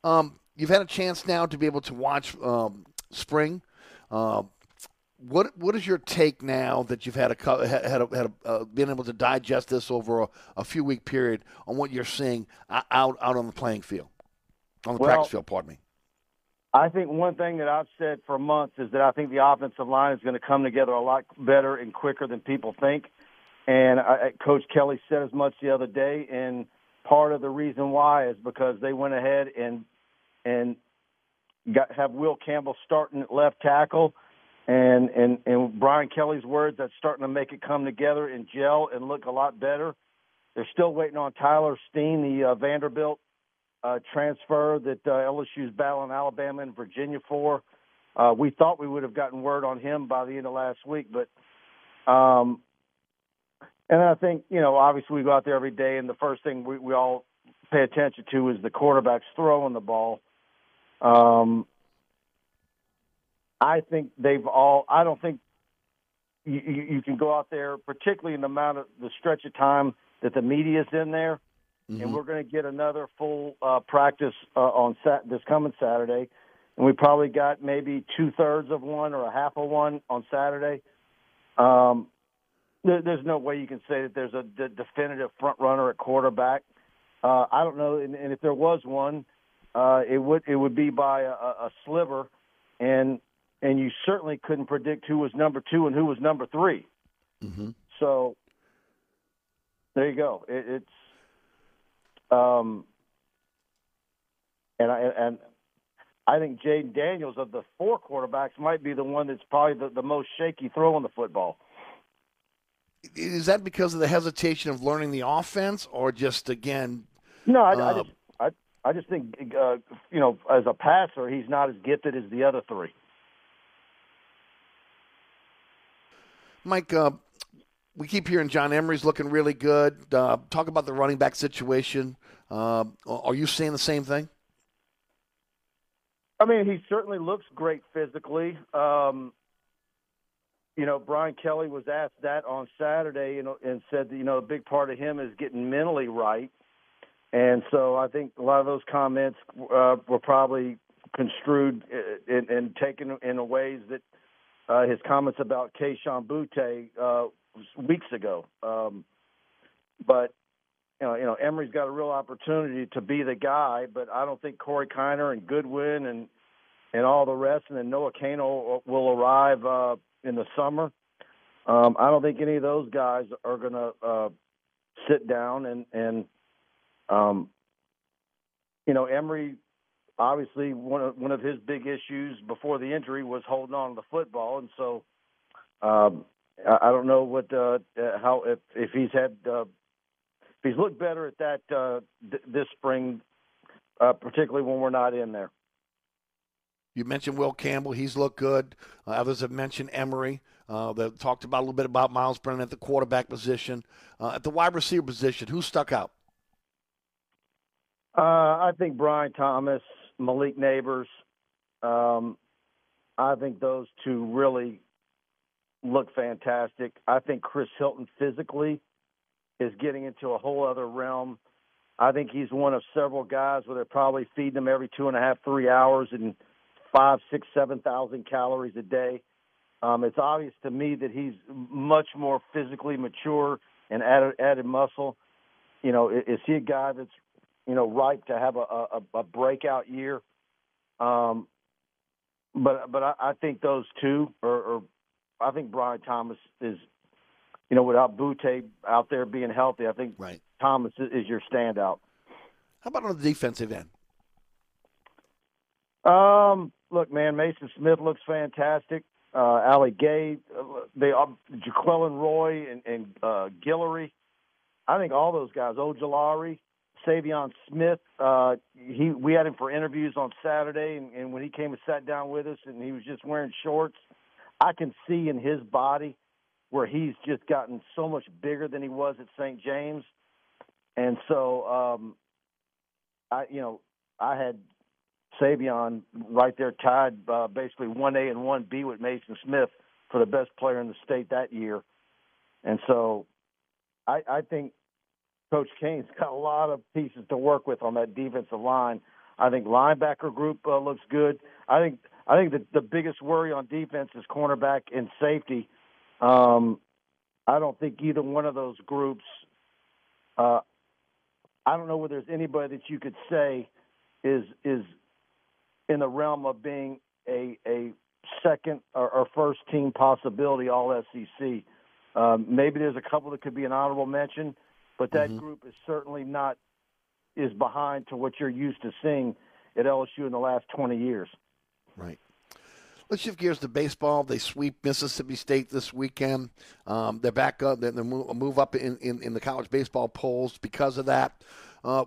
Um, you've had a chance now to be able to watch um, spring. Uh, what what is your take now that you've had a had a, had a, uh, been able to digest this over a, a, few week period on what you're seeing out out on the playing field, on the well, practice field? Pardon me. I think one thing that I've said for months is that I think the offensive line is going to come together a lot better and quicker than people think. And I, Coach Kelly said as much the other day. And part of the reason why is because they went ahead and and got have Will Campbell starting at left tackle. And and and Brian Kelly's words that's starting to make it come together and gel and look a lot better. They're still waiting on Tyler Steen, the uh, Vanderbilt uh, transfer that uh, LSU's battling Alabama and Virginia for. Uh, we thought we would have gotten word on him by the end of last week, but um, and I think, you know, obviously we go out there every day, and the first thing we, we all pay attention to is the quarterback's throwing the ball. Um, I think they've all. I don't think you, you, can go out there, particularly in the amount of the stretch of time that the media's in there, Mm-hmm. and we're going to get another full uh, practice uh, on sat- this coming Saturday, and we probably got maybe two thirds of one or a half of one on Saturday. Um, there's no way you can say that there's a d- definitive front runner at quarterback. Uh, I don't know, and, and if there was one, uh, it would it would be by a, a sliver, and and you certainly couldn't predict who was number two and who was number 3 Mm-hmm. So there you go. It, it's um, and I and I think Jayden Daniels of the four quarterbacks might be the one that's probably the, the most shaky throwing the football. Is that because of the hesitation of learning the offense, or just again? No, I, I uh, just I I just think uh, you know as a passer he's not as gifted as the other three. Mike, uh, we keep hearing John Emery's looking really good. Uh, talk about the running back situation. Uh, are you seeing the same thing? I mean, he certainly looks great physically. Um, you know, Brian Kelly was asked that on Saturday, know, and said that you know a big part of him is getting mentally right. And so I think a lot of those comments uh, were probably construed uh, and, and taken in ways that uh, his comments about Kayshon Boutte uh, weeks ago. Um, but you know, you know, Emery's got a real opportunity to be the guy, but I don't think Corey Kiner and Goodwin and and all the rest, and then Noah Kano will arrive uh, in the summer. Um, I don't think any of those guys are going to uh, sit down and and um, you know Emery. Obviously, one of one of his big issues before the injury was holding on to the football, and so um, I, I don't know what uh, how if if he's had uh, if he's looked better at that uh, th- this spring, uh, particularly when we're not in there. You mentioned Will Campbell; he's looked good. Uh, others have mentioned Emery. Uh, they talked about a little bit about Myles Brennan at the quarterback position, uh, at the wide receiver position. Who stuck out? Uh, I think Brian Thomas, Malik Nabers. Um, I think those two really look fantastic. I think Chris Hilton physically is getting into a whole other realm. I think he's one of several guys where they're probably feeding him every two and a half, three hours and five, six, seven thousand calories a day. Um, it's obvious to me that he's much more physically mature and added, added muscle. You know, is he a guy that's you know ripe to have a, a, a breakout year? Um, but but I, I think those two are, are. I think Brian Thomas is, you know, without Boutte out there being healthy, I think right. Thomas is, is your standout. How about on the defensive end? Um, look, man, Maason Smith looks fantastic. Uh, Ali Gaye, they, uh, Jaquelin Roy, and, and uh, Guillory. I think all those guys. Ojulari, Savion Smith. Uh, he we had him for interviews on Saturday, and, and when he came and sat down with us, and he was just wearing shorts. I can see in his body where he's just gotten so much bigger than he was at St. James, and so um, I, you know, I had Savion right there tied uh, basically one A and one B with Maason Smith for the best player in the state that year, and so I, I think Coach Cain's got a lot of pieces to work with on that defensive line. I think linebacker group uh, looks good. I think I think the, the biggest worry on defense is cornerback and safety. Um, I don't think either one of those groups. Uh, I don't know whether there's anybody that you could say is is in the realm of being a a second or, or first team possibility All SEC. Um, maybe there's a couple that could be an honorable mention, but that Mm-hmm. group is certainly not is behind to what you're used to seeing at LSU in the last 20 years. Right. Let's shift gears to baseball. They sweep Mississippi State this weekend. Um, they're back up. They move, move up in, in, in the college baseball polls because of that. Uh,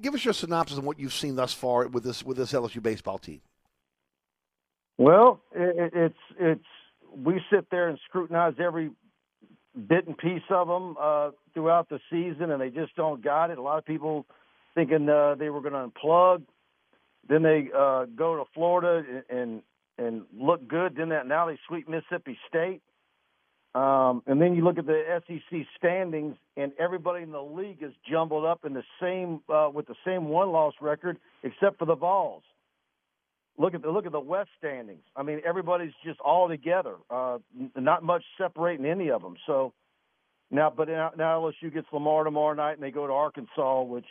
give us your synopsis of what you've seen thus far with this with this LSU baseball team. Well, it, it's it's we sit there and scrutinize every bit and piece of them uh, throughout the season, and they just don't got it. A lot of people thinking uh, they were going to unplug, then they uh, go to Florida and and, and look good. Then that now they sweep Mississippi State. Um, and then you look at the SEC standings, and everybody in the league is jumbled up in the same uh, with the same one-loss record, except for the Vols. Look at the look at the West standings. I mean, everybody's just all together. Uh, not much separating any of them. So now, but now, now LSU gets Lamar tomorrow night, and they go to Arkansas, which,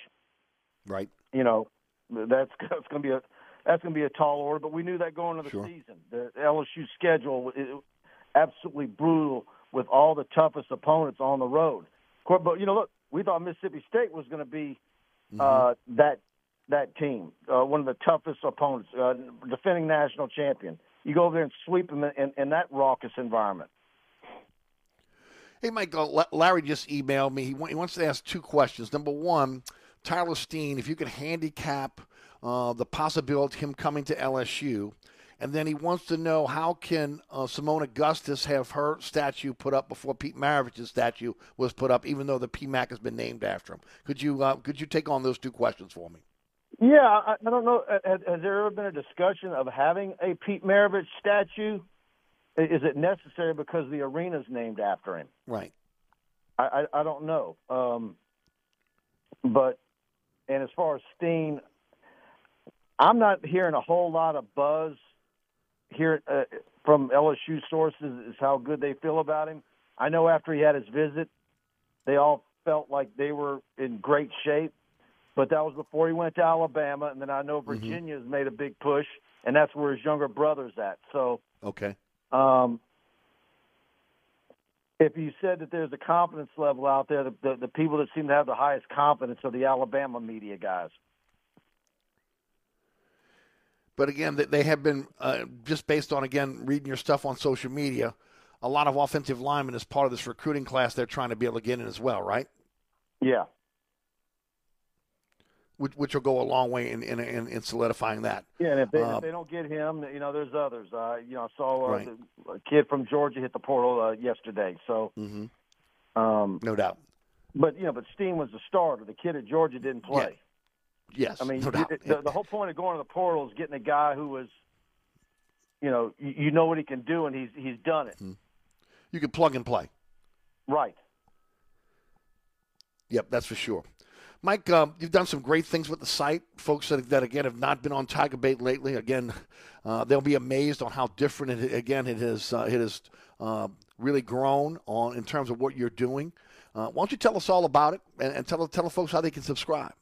right? You know, that's that's going to be a that's going to be a tall order. But we knew that going into the Sure. season. The LSU schedule is absolutely brutal with all the toughest opponents on the road. But you know, look, we thought Mississippi State was going to be uh, that that team, uh, one of the toughest opponents, uh, defending national champion. You go over there and sweep them in, in, in that raucous environment. Hey, Mike, uh, Larry just emailed me. He, he wants to ask two questions. Number one, Tyler Steen, if you could handicap uh, the possibility of him coming to LSU. And then he wants to know how can uh, Seimone Augustus have her statue put up before Pete Maravich's statue was put up, even though the PMAC has been named after him. Could you uh, could you take on those two questions for me? Yeah, I, I don't know. Has, has there ever been a discussion of having a Pete Maravich statue? Is it necessary because the arena's named after him? Right. I, I, I don't know. Um, but and as far as Steen, I'm not hearing a whole lot of buzz here uh, from LSU sources is how good they feel about him. I know after he had his visit, they all felt like they were in great shape, but that was before he went to Alabama, and then I know Virginia has made a big push, and that's where his younger brother's at. So Okay. um, if you said that there's a confidence level out there, the, the, the people that seem to have the highest confidence are the Alabama media guys. But again, they- they have been uh, just based on again reading your stuff on social media. A lot of offensive linemen as part of this recruiting class they're trying to be able to get in as well, right? Yeah. Which, which will go a long way in in, in, in solidifying that. Yeah, and if they, Uh, if they don't get him, you know, there's others. Uh, you know, I saw uh, Right. a kid from Georgia hit the portal uh, yesterday. So, Mhm. um, no doubt. but you know, but Steen was the starter. The kid at Georgia didn't play. Yes, I mean, no it- the, the whole point of going to the portal is getting a guy who was, you know, you, you know what he can do, and he's he's done it. You can plug and play. Right. Yep, that's for sure. Mike, um, you've done some great things with the site. Folks that, that again have not been on Tiger Bait lately, again, uh, they'll be amazed on how different it again it has uh, it has uh, really grown on in terms of what you're doing. Uh, why don't you tell us all about it and, and tell tell the folks how they can subscribe?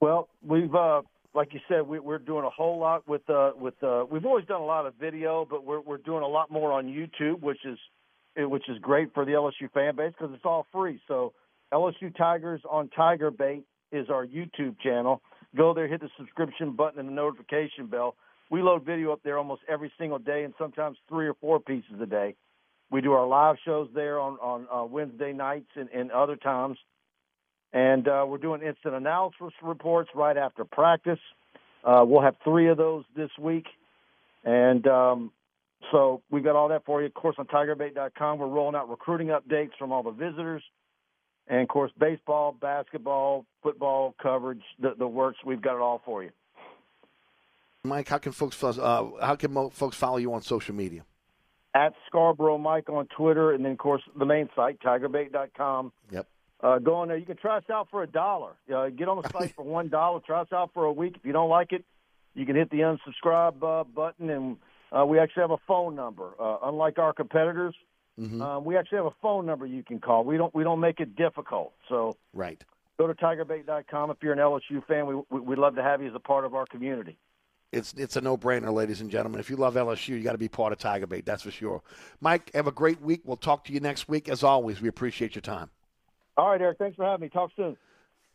Well, we've uh, like you said, we, we're doing a whole lot with uh, with. Uh, we've always done a lot of video, but we're we're doing a lot more on YouTube, which is which is great for the LSU fan base because it's all free. So LSU Tigers on Tiger Bait is our YouTube channel. Go there, hit the subscription button and the notification bell. We load video up there almost every single day, and sometimes three or four pieces a day. We do our live shows there on on uh, Wednesday nights and, and other times and uh, we're doing instant analysis reports right after practice. Uh, we'll have three of those this week, and um, so we've got all that for you. Of course, on TigerBait.com, we're rolling out recruiting updates from all the visitors, and of course, baseball, basketball, football coverage, the, the works. We've got it all for you. Mike, how can folks uh, how can folks follow you on social media? At Scarborough Mike on Twitter, and then of course the main site, TigerBait.com. Yep. Uh, go on there. You can try us out for a dollar. Uh, get on the site for one dollar. Try us out for a week. If you don't like it, you can hit the unsubscribe uh, button, and uh, we actually have a phone number. Uh, unlike our competitors, Mm-hmm. uh, we actually have a phone number you can call. We don't we don't make it difficult. So Right. go to TigerBait.com if you're an LSU fan. We, we we'd love to have you as a part of our community. It's it's a no brainer, ladies and gentlemen. If you love LSU, you got to be part of Tiger Bait. That's for sure. Mike, have a great week. We'll talk to you next week. As always, we appreciate your time. All right, Eric. Thanks for having me. Talk soon.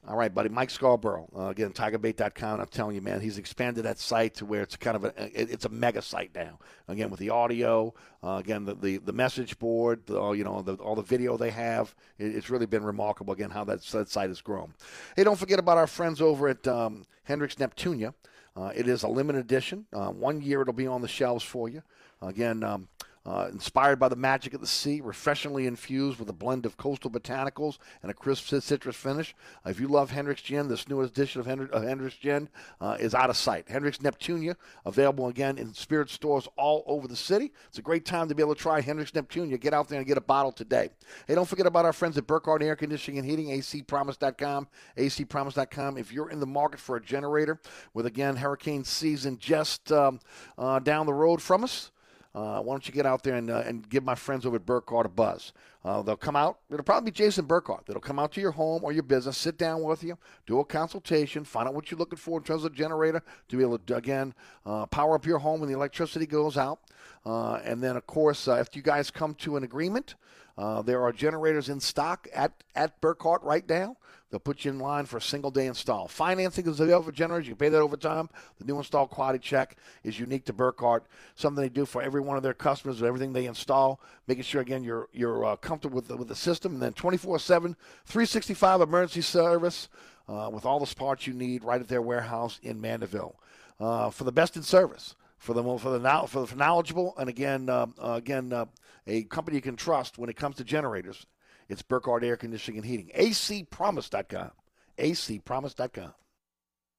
All right, buddy. Mike Scarborough. Uh, again, TigerBait.com. I'm telling you, man, he's expanded that site to where it's kind of a it- it's a mega site now. Again, with the audio, uh, again the, the the message board, the, all, you know, the, all the video they have. It, it's really been remarkable. Again, how that, that site has grown. Hey, don't forget about our friends over at um, Hendrick's Neptunia. Uh, it is a limited edition. Uh, one year it'll be on the shelves for you. Again. Um, Uh, inspired by the magic of the sea, refreshingly infused with a blend of coastal botanicals and a crisp citrus finish. Uh, if you love Hendrick's Gin, this newest edition of, Hendrick, Hendrick's Gin uh, is out of sight. Hendrick's Neptunia, available again in spirit stores all over the city. It's a great time to be able to try Hendrick's Neptunia. Get out there and get a bottle today. Hey, don't forget about our friends at Burkhardt Air Conditioning and Heating, acpromise.com, acpromise.com. If you're in the market for a generator with, again, hurricane season just um, uh, down the road from us, uh, why don't you get out there and, uh, and give my friends over at Burkhardt a buzz? Uh, they'll come out. It'll probably be Jason Burkhardt. That'll come out to your home or your business, sit down with you, do a consultation, find out what you're looking for in terms of generator to be able to, again, uh, power up your home when the electricity goes out. Uh, and then, of course, uh, if you guys come to an agreement, there are generators in stock at, at Burkhardt right now. They'll put you in line for a single day install. Financing is available for generators. You can pay that over time. The new install quality check is unique to Burkhardt. Something they do for every one of their customers everything they install, making sure again you're you're uh, comfortable with the, with the system. And then 24/7, 365 emergency service uh, with all the parts you need right at their warehouse in Mandeville uh, for the best in service. For the for the for the knowledgeable and again uh, again uh, a company you can trust when it comes to generators it's Burkhardt Air Conditioning and Heating. acpromise.com. acpromise.com.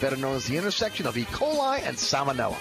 better known as the intersection of E. coli and salmonella.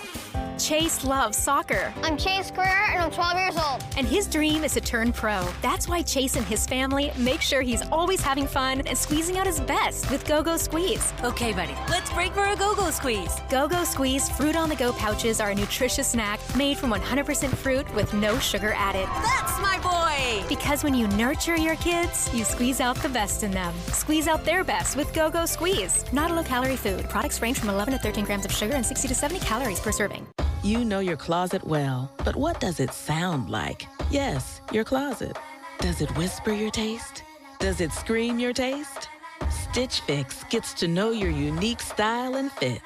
Chase loves soccer. I'm Chase Greer and I'm 12 years old. And his dream is to turn pro. That's why Chase and his family make sure he's always having fun and squeezing out his best with Go Go Squeeze. Okay, buddy, let's break for a Go Go Squeeze. Go Go Squeeze fruit on the go pouches are a nutritious snack made from 100% fruit with no sugar added. That's my boy! Because when you nurture your kids, you squeeze out the best in them. Squeeze out their best with Go Go Squeeze. Not a low calorie food. Range from 11 to 13 grams of sugar and 60 to 70 calories per serving. You know your closet well, but what does it sound like? Yes, your closet. Does it whisper your taste? Does it scream your taste? Stitch Fix gets to know your unique style and fit.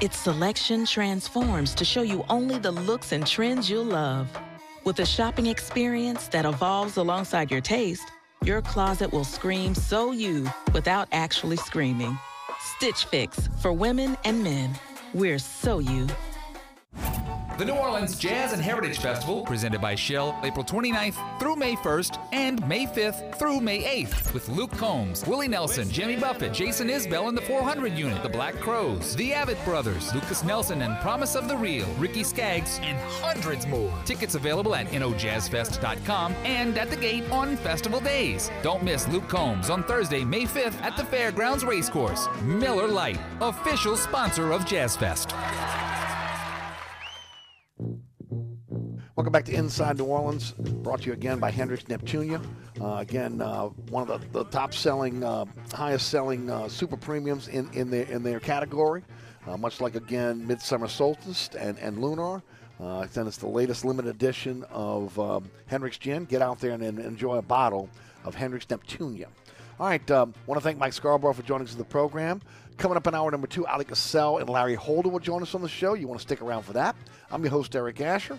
Its selection transforms to show you only the looks and trends you'll love. With a shopping experience that evolves alongside your taste, your closet will scream so you without actually screaming. Stitch Fix for women and men. We're so you. The New Orleans Jazz and Heritage Festival, presented by Shell, April 29th through May 1st and May 5th through May 8th, with Luke Combs, Willie Nelson, Jimmy Buffett, Jason Isbell and the 400 Unit, the Black Crowes, the Avett Brothers, Lucas Nelson and Promise of the Real, Ricky Skaggs, and hundreds more. Tickets available at nojazzfest.com and at the gate on festival days. Don't miss Luke Combs on Thursday, May 5th at the Fairgrounds Racecourse. Miller Lite, official sponsor of Jazz Fest. Welcome back to Inside New Orleans, brought to you again by Hendrick's Neptunia. Uh, again, uh, one of the, the top selling, uh, highest selling uh, super premiums in, in, their, in their category, uh, much like, again, Midsummer Solstice and, and Lunar. Uh, then it's the latest limited edition of um, Hendrick's Gin. Get out there and, and enjoy a bottle of Hendrick's Neptunia. All right, um, want to thank Mike Scarborough for joining us in the program. Coming up in hour number two, Ali Cassell and Larry Holder will join us on the show. You want to stick around for that. I'm your host, Eric Asher.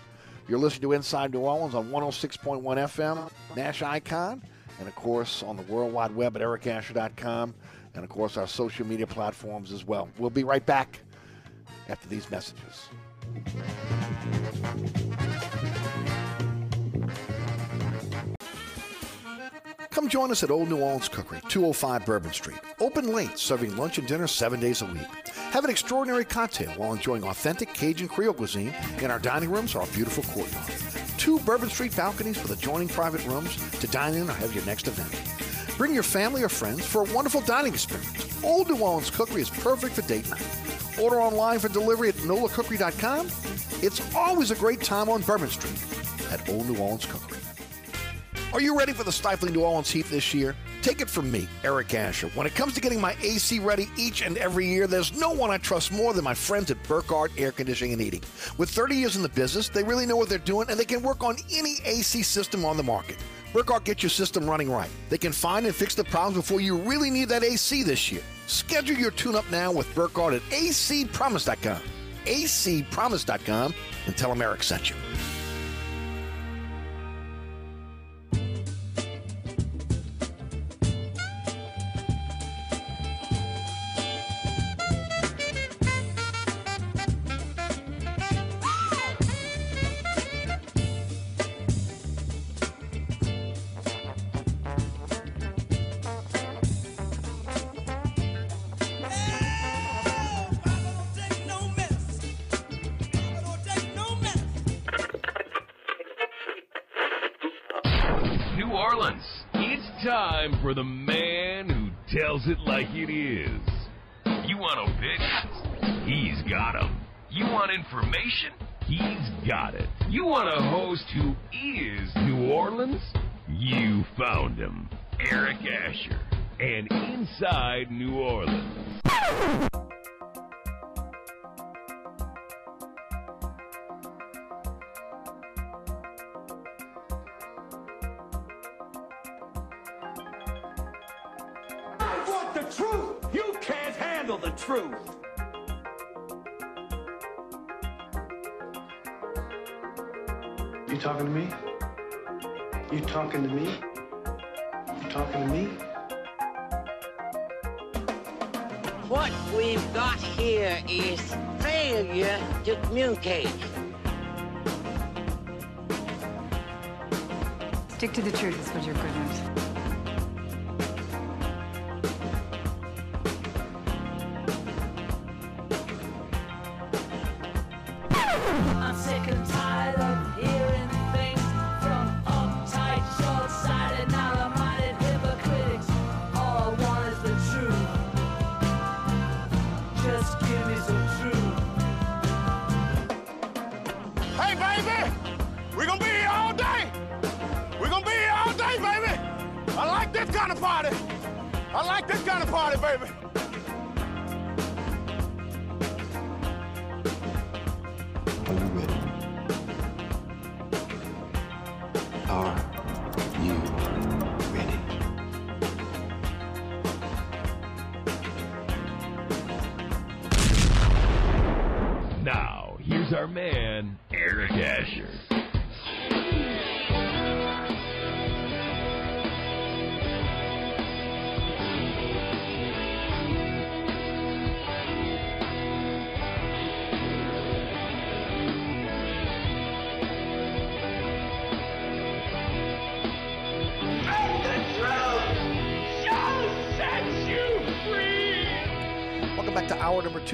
You're listening to Inside New Orleans on 106.1 FM, Nash Icon, and of course on the World Wide Web at ericasher.com, and of course our social media platforms as well. We'll be right back after these messages. Come join us at Old New Orleans Cookery, 205 Bourbon Street. Open late, serving lunch and dinner seven days a week. Have an extraordinary cocktail while enjoying authentic Cajun Creole cuisine in our dining rooms or our beautiful courtyard. Two Bourbon Street balconies with adjoining private rooms to dine in or have your next event. Bring your family or friends for a wonderful dining experience. Old New Orleans Cookery is perfect for date night. Order online for delivery at nolacookery.com. It's always a great time on Bourbon Street at Old New Orleans Cookery. Are you ready for the stifling New Orleans heat this year? Take it from me, Eric Asher. When it comes to getting my AC ready each and every year, there's no one I trust more than my friends at Burkhardt Air Conditioning and Heating. With 30 years in the business, they really know what they're doing and they can work on any AC system on the market. Burkhardt gets your system running right. They can find and fix the problems before you really need that AC this year. Schedule your tune up now with Burkhardt at acpromise.com. acpromise.com and tell them Eric sent you.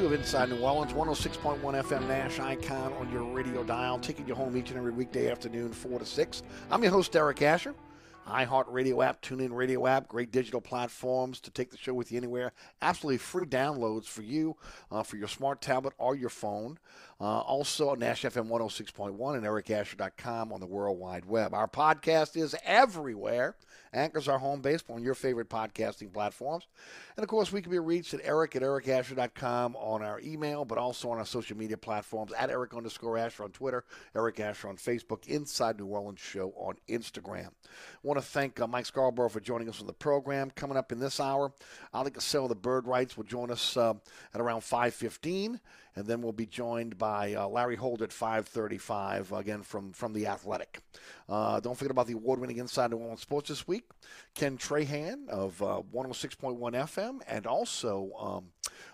Of Inside New Orleans, 106.1 FM Nash Icon on your radio dial, taking you home each and every weekday afternoon, 4 to 6. I'm your host, Derek Asher. iHeart Radio app, TuneIn Radio app, great digital platforms to take the show with you anywhere. Absolutely free downloads for you, uh, for your smart tablet or your phone. Uh, also, Nash FM 106.1 and ericasher.com on the World Wide Web. Our podcast is everywhere. Anchor's our home base on your favorite podcasting platforms. And of course, we can be reached at eric at ericasher.com on our email, but also on our social media platforms at eric underscore Asher on Twitter, Eric Asher on Facebook, Inside New Orleans Show on Instagram. I want to thank uh, Mike Scarborough for joining us on the program. Coming up in this hour, Oleh Kosel the Bird Writes will join us uh, at around 515 and then we'll be joined by uh, Larry Holt at 5:35 again from from the Athletic. Uh, don't forget about the award-winning Inside New Orleans Sports this week. Ken Trahan of uh, 106.1 FM and also um,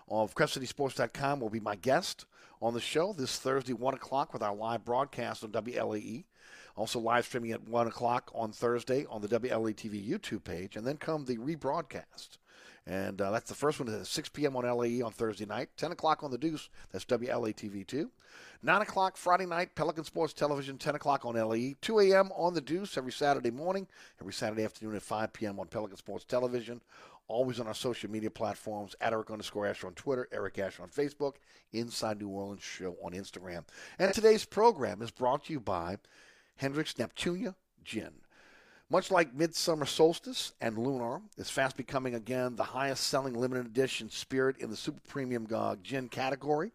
of CrescentCitySports.com will be my guest on the show this Thursday, one o'clock, with our live broadcast on WLAE. Also live streaming at 1 o'clock on Thursday on the WLAE TV YouTube page, and then come the rebroadcast and uh, that's the first one at 6 p.m. on LAE on Thursday night. 10 o'clock on the Deuce. That's WLAE TV 2. 9 o'clock Friday night, Pelican Sports Television. 10 o'clock on LAE. 2 a.m. on the Deuce every Saturday morning. Every Saturday afternoon at 5 p.m. on Pelican Sports Television. Always on our social media platforms at Eric underscore Asher on Twitter, Eric Asher on Facebook, Inside New Orleans Show on Instagram. And today's program is brought to you by Hendrick's Neptunia Gin. Much like Midsummer Solstice and Lunar, is fast becoming again the highest selling limited edition spirit in the super premium uh, gin category.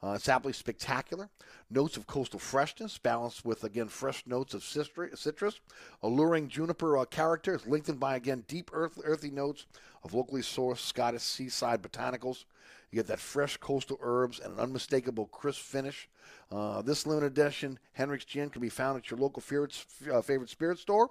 Uh, it's absolutely spectacular. Notes of coastal freshness, balanced with, again, fresh notes of citrus. Alluring juniper uh, character is lengthened by, again, deep earth, earthy notes of locally sourced Scottish seaside botanicals. You get that fresh coastal herbs and an unmistakable crisp finish. Uh, this limited edition Hendrick's Gin can be found at your local favorite, uh, favorite spirit store.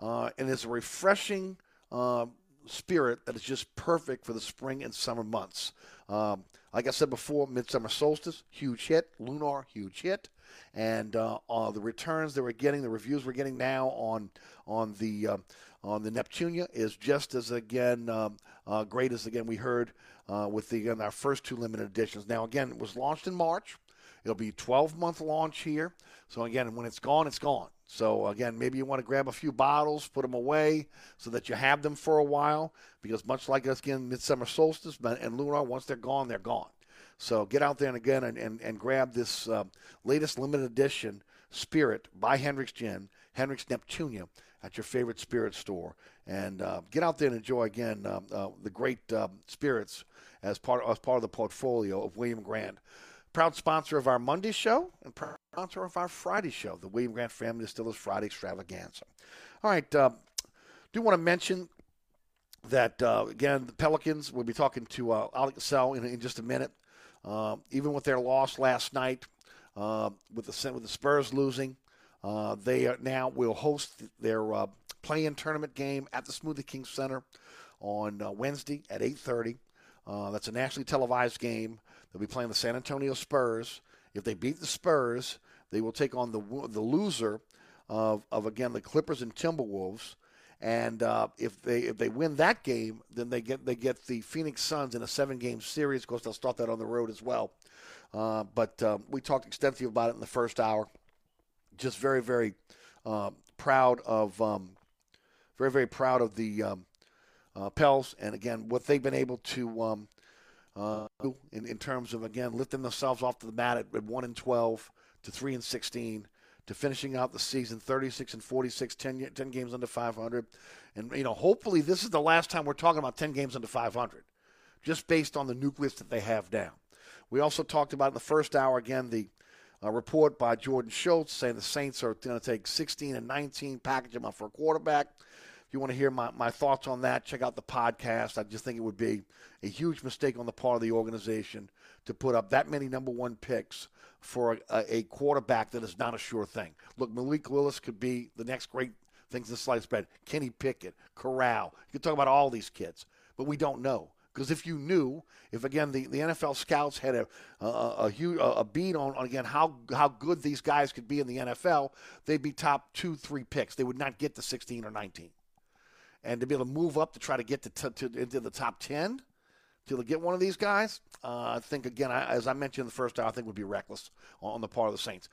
Uh, and it's a refreshing uh, spirit that is just perfect for the spring and summer months. Um, like I said before, Midsummer Solstice, huge hit. Lunar, huge hit. And uh, uh, the returns that we're getting, the reviews we're getting now on on the uh, on the Neptunia is just as again um, uh, great as again we heard uh, with the our first two limited editions. Now again, it was launched in March. It'll be 12 month launch here. So again, when it's gone, it's gone. So again, maybe you want to grab a few bottles, put them away so that you have them for a while. Because much like us again, midsummer solstice and lunar, once they're gone, they're gone. So get out there and again and, and, and grab this uh, latest limited edition Spirit by Hendrick's Gin, Hendrick's Neptunia at your favorite spirit store. And uh, get out there and enjoy again uh, uh the great uh, spirits as part, as part of the portfolio of William Grant. Proud sponsor of our Monday show and proud sponsor of our Friday show, the William Grant Family Distillers Friday Extravaganza. All right, uh, do want to mention that uh, again the Pelicans. We'll be talking to uh, Oleh Kosel in, in just a minute. Uh, even with their loss last night, uh, with the with the Spurs losing, uh, they now will host their uh, play-in tournament game at the Smoothie King Center on uh, Wednesday at 8:30. Uh, that's a nationally televised game. They'll be playing the San Antonio Spurs. If they beat the Spurs, they will take on the the loser of, of again the Clippers and Timberwolves. And uh, if they if they win that game, then they get they get the Phoenix Suns in a seven game series. Of course, they'll start that on the road as well. But we talked extensively about it in the first hour. Just very very uh, proud of um, very very proud of the um, uh, Pels. And again what they've been able to um, uh, in, in terms of again lifting themselves off the mat at, at one and twelve to three and sixteen to finishing out the season 36 and 46 10, 10, games under 500 and you know hopefully this is the last time we're talking about 10 games under 500 just based on the nucleus that they have now we also talked about in the first hour again the uh, report by jordan schultz saying the saints are going to take 16 and 19 package them up for a quarterback If you want to hear my, my thoughts on that, check out the podcast. I just think it would be a huge mistake on the part of the organization to put up that many number one picks for a, a quarterback that is not a sure thing. Look, Malik Willis could be the next great things in the slice bread. Kenny Pickett, Corral. You can talk about all these kids, but we don't know. Because if you knew, if again the, the NFL scouts had a a, a, huge, a beat on, on again how how good these guys could be in the NFL, they'd be top two three picks. They would not get to 16 or 19 and to be able to move up to try to get to, to into the top 10 to get one of these guys, uh, I think again, I, as I mentioned in the first hour, I think would be reckless on the part of the Saints.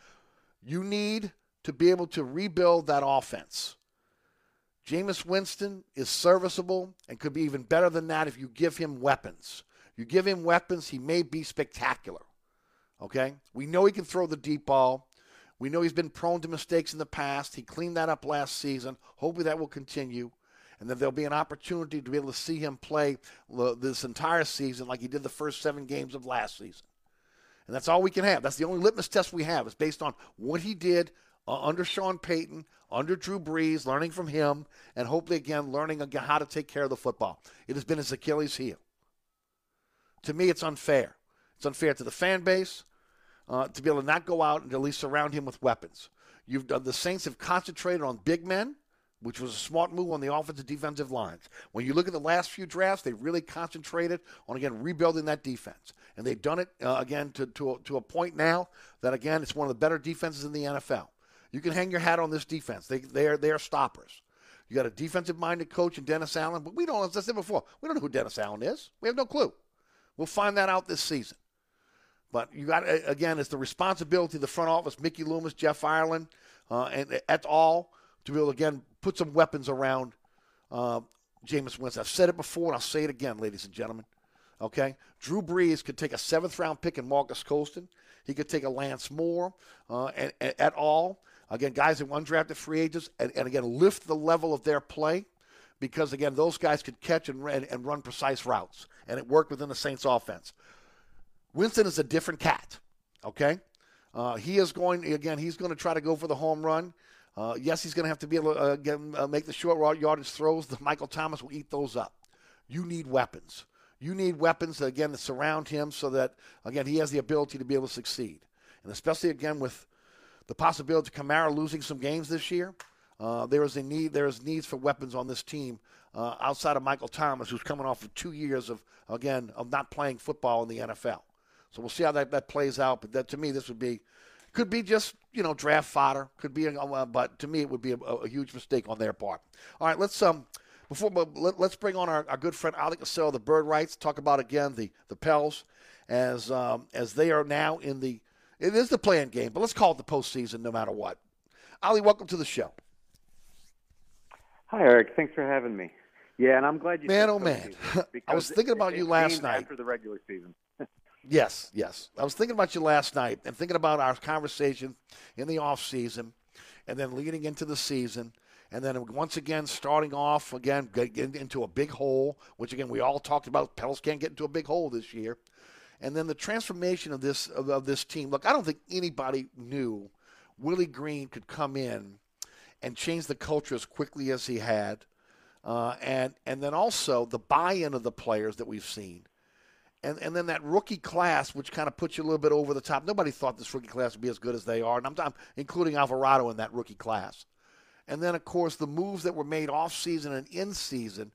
You need to be able to rebuild that offense. Jameis Winston is serviceable and could be even better than that if you give him weapons. You give him weapons, he may be spectacular. Okay? We know he can throw the deep ball. We know he's been prone to mistakes in the past. He cleaned that up last season. Hopefully that will continue. And then there'll be an opportunity to be able to see him play this entire season like he did the first seven games of last season. And that's all we can have. That's the only litmus test we have. Is based on what he did uh, under Sean Payton, under Drew Brees, learning from him, and hopefully again learning again how to take care of the football. It has been his Achilles heel. To me, it's unfair. It's unfair to the fan base uh, to be able to not go out and at least surround him with weapons. You've done, the Saints have concentrated on big men, which was a smart move on the offensive defensive lines. When you look at the last few drafts, they really concentrated on again rebuilding that defense, and they've done it uh, again to to a, to a point now that again it's one of the better defenses in the NFL. You can hang your hat on this defense. They they are they are stoppers. You got a defensive minded coach in Dennis Allen, but we don't, as I said before, we don't know who Dennis Allen is. We have no clue. We'll find that out this season. But you got again, it's the responsibility of the front office, Mickey Loomis, Jeff Ireland, uh, and et al. to be able to again put some weapons around uh, Jameis Winston. I've said it before, and I'll say it again, ladies and gentlemen. Okay, Drew Brees could take a seventh round pick in Marques Colston. He could take a Lance Moore, uh, and, and et. Again, guys that undrafted free agents, and, and again lift the level of their play because again those guys could catch and, and, and run precise routes, and it worked within the Saints offense. Winston is a different cat. Okay, uh, he is going again. He's going to try to go for the home run. Uh, yes, he's going to have to be able to uh, get, uh, make the short yardage throws. The Michael Thomas will eat those up. You need weapons. You need weapons again to surround him so that again he has the ability to be able to succeed, and especially again with the possibility of Kamara losing some games this year. Uh, there is a need. There is needs for weapons on this team uh, outside of Michael Thomas, who's coming off of two years of again of not playing football in the NFL. So we'll see how that, that plays out. But that to me, this would be could be just you know draft fodder. Could be, uh, but to me, it would be a, a, huge mistake on their part. All right, let's um before let, us bring on our, our good friend Oleh Kosel, the Bird Writes. Talk about again the the Pels as um, as they are now in the it is the playing game, but let's call it the postseason no matter what. Oleh, welcome to the show. Hi, Eric. Thanks for having me. Yeah, and I'm glad you. Man, oh man, I was thinking about you last night after the regular season. Yes, yes. I was thinking about you last night and thinking about our conversation in the off season, and then leading into the season, and then once again starting off again getting into a big hole, which again we all talked about. Pels can't get into a big hole this year, and then the transformation of this of, of this team. Look, I don't think anybody knew Willie Green could come in and change the culture as quickly as he had, uh, and and then also the buy-in of the players that we've seen and and then that rookie class, which kind of puts you a little bit over the top. Nobody thought this rookie class would be as good as they are, and I'm, I'm including Alvarado in that rookie class. And then, of course, the moves that were made off season and in season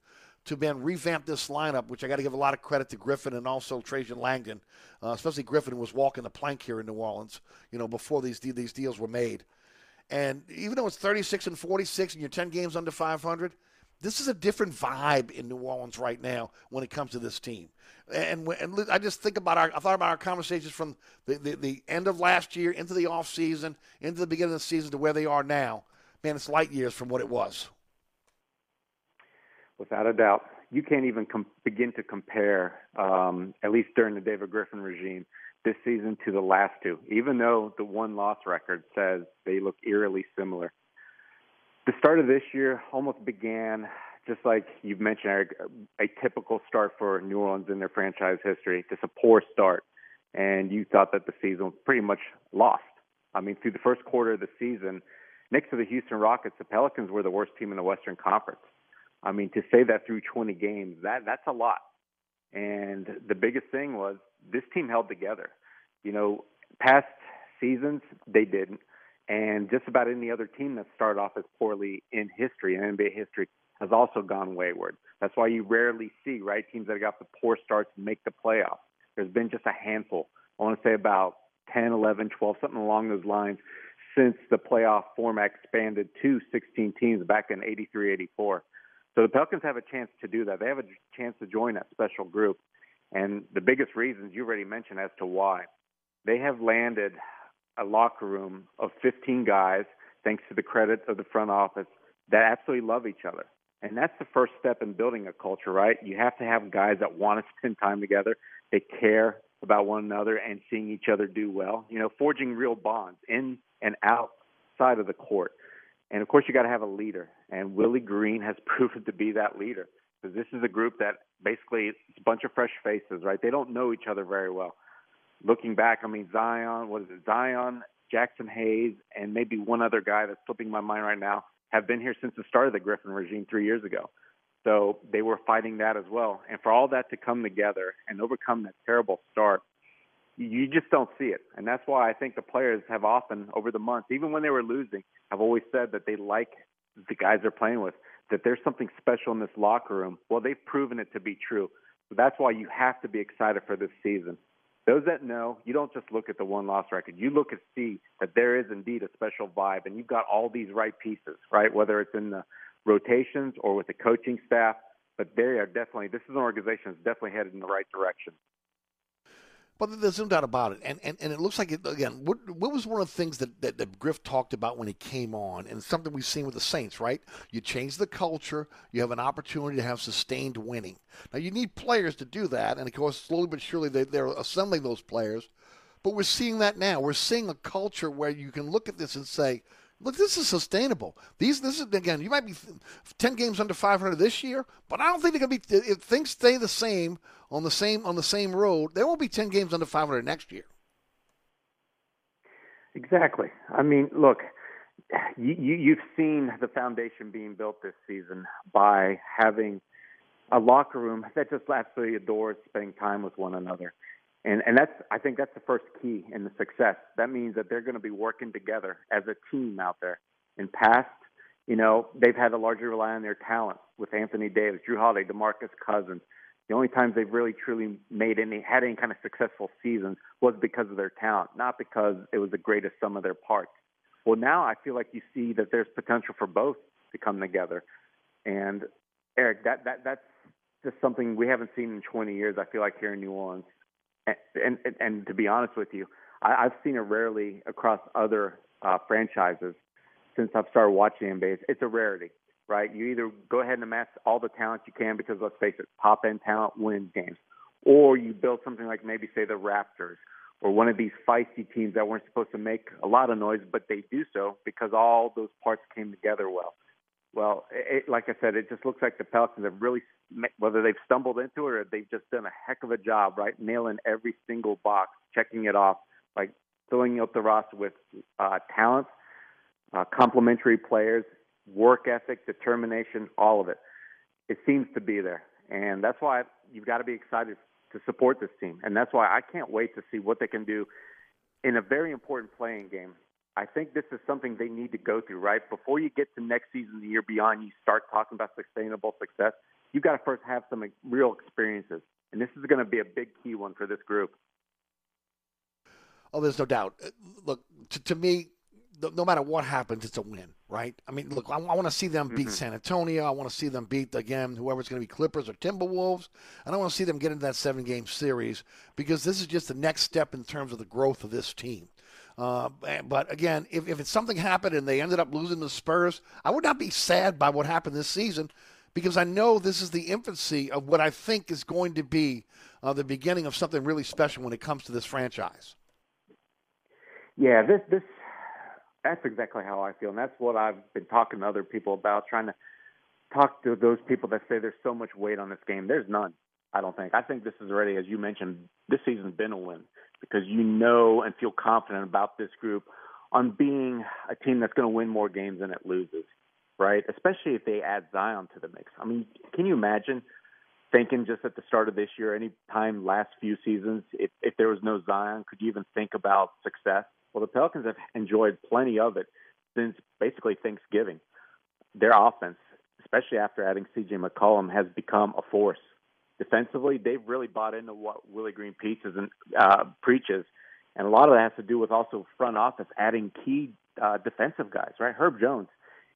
to then revamp this lineup, which I got to give a lot of credit to Griffin and also Trajan Langdon, uh, especially Griffin was walking the plank here in New Orleans, you know, before these these deals were made. And even though it's 36 and 46 and you're 10 games under 500, this is a different vibe in New Orleans right now when it comes to this team. And, and I just think about our, I thought about our conversations from the, the, the end of last year into the off season, into the beginning of the season to where they are now. Man, it's light years from what it was. Without a doubt. You can't even com- begin to compare, um, at least during the David Griffin regime, this season to the last two, even though the one loss record says they look eerily similar. The start of this year almost began just like you've mentioned, Eric, a typical start for New Orleans in their franchise history, just a poor start. And you thought that the season was pretty much lost. I mean, through the first quarter of the season, next to the Houston Rockets, the Pelicans were the worst team in the Western Conference. I mean, to say that through 20 games, that that's a lot. And the biggest thing was this team held together. You know, past seasons they didn't, and just about any other team that started off as poorly in history, in NBA history, has also gone wayward. That's why you rarely see right teams that got the poor starts make the playoffs. There's been just a handful. I want to say about 10, 11, 12, something along those lines since the playoff format expanded to 16 teams back in 83, 84. So the Pelicans have a chance to do that. They have a chance to join that special group. And the biggest reasons you already mentioned as to why. They have landed a locker room of 15 guys, thanks to the credit of the front office, that absolutely love each other. And that's the first step in building a culture, right? You have to have guys that want to spend time together. They care about one another and seeing each other do well. You know, forging real bonds in and outside of the court. And of course, you got to have a leader. And Willie Green has proven to be that leader because this is a group that basically it's a bunch of fresh faces, right? They don't know each other very well. Looking back, I mean, Zion, what is it? Zion, Jackson Hayes, and maybe one other guy that's slipping my mind right now have been here since the start of the Griffin regime three years ago. So they were fighting that as well. And for all that to come together and overcome that terrible start, you just don't see it. And that's why I think the players have often, over the months, even when they were losing, have always said that they like the guys they're playing with, that there's something special in this locker room. Well, they've proven it to be true. So that's why you have to be excited for this season. Those that know, you don't just look at the one loss record. You look and see that there is indeed a special vibe, and you've got all these right pieces, right? Whether it's in the rotations or with the coaching staff, but they are definitely, this is an organization that's definitely headed in the right direction. But there's no doubt about it. And, and, and it looks like, it, again, what, what was one of the things that, that, that Griff talked about when he came on? And something we've seen with the Saints, right? You change the culture, you have an opportunity to have sustained winning. Now, you need players to do that. And of course, slowly but surely, they, they're assembling those players. But we're seeing that now. We're seeing a culture where you can look at this and say, look, this is sustainable. These, this is again, you might be ten games under 500 this year, but I don't think they're going to be. If things stay the same on the same on the same road, there won't be ten games under 500 next year. Exactly. I mean, look, you, you you've seen the foundation being built this season by having a locker room that just absolutely adores spending time with one another. And and that's I think that's the first key in the success. That means that they're going to be working together as a team out there. In past, you know, they've had to largely rely on their talent with Anthony Davis, Jrue Holiday, DeMarcus Cousins. The only times they've really truly made any had any kind of successful seasons was because of their talent, not because it was the greatest sum of their parts. Well, now I feel like you see that there's potential for both to come together. And Eric, that that that's just something we haven't seen in 20 years. I feel like here in New Orleans and, and, and to be honest with you, I, I've seen it rarely across other uh, franchises since I've started watching NBA. It's a rarity, right? You either go ahead and amass all the talent you can because let's face it, top end talent wins games, or you build something like maybe say the Raptors or one of these feisty teams that weren't supposed to make a lot of noise, but they do so because all those parts came together well. Well, it, like I said, it just looks like the Pelicans have really, whether they've stumbled into it or they've just done a heck of a job, right? Nailing every single box, checking it off, like filling up the roster with uh, talent, uh, complementary players, work ethic, determination, all of it. It seems to be there. And that's why you've got to be excited to support this team. And that's why I can't wait to see what they can do in a very important playing game I think this is something they need to go through, right? Before you get to next season, the year beyond, you start talking about sustainable success. You've got to first have some real experiences. And this is going to be a big key one for this group. Oh, there's no doubt. Uh, look, to, to me, no matter what happens, it's a win, right? I mean, look, I, I want to see them beat mm-hmm. San Antonio. I want to see them beat again whoever's going to be Clippers or Timberwolves, and I want to see them get into that seven-game series because this is just the next step in terms of the growth of this team. Uh, but again, if, if it's something happened and they ended up losing the Spurs, I would not be sad by what happened this season because I know this is the infancy of what I think is going to be uh, the beginning of something really special when it comes to this franchise. Yeah, this this that's exactly how I feel, and that's what I've been talking to other people about, trying to talk to those people that say there's so much weight on this game. There's none. I don't think. I think this is already, as you mentioned, this season's been a win because you know and feel confident about this group on being a team that's going to win more games than it loses, right? Especially if they add Zion to the mix. I mean, can you imagine thinking just at the start of this year, any time last few seasons, if, if there was no Zion, could you even think about success? Well, the Pelicans have enjoyed plenty of it since basically Thanksgiving. Their offense, especially after adding C.J. McCollum, has become a force defensively, they've really bought into what Willie Green preaches and uh, preaches, and a lot of that has to do with also front office adding key uh, defensive guys. Right, Herb Jones,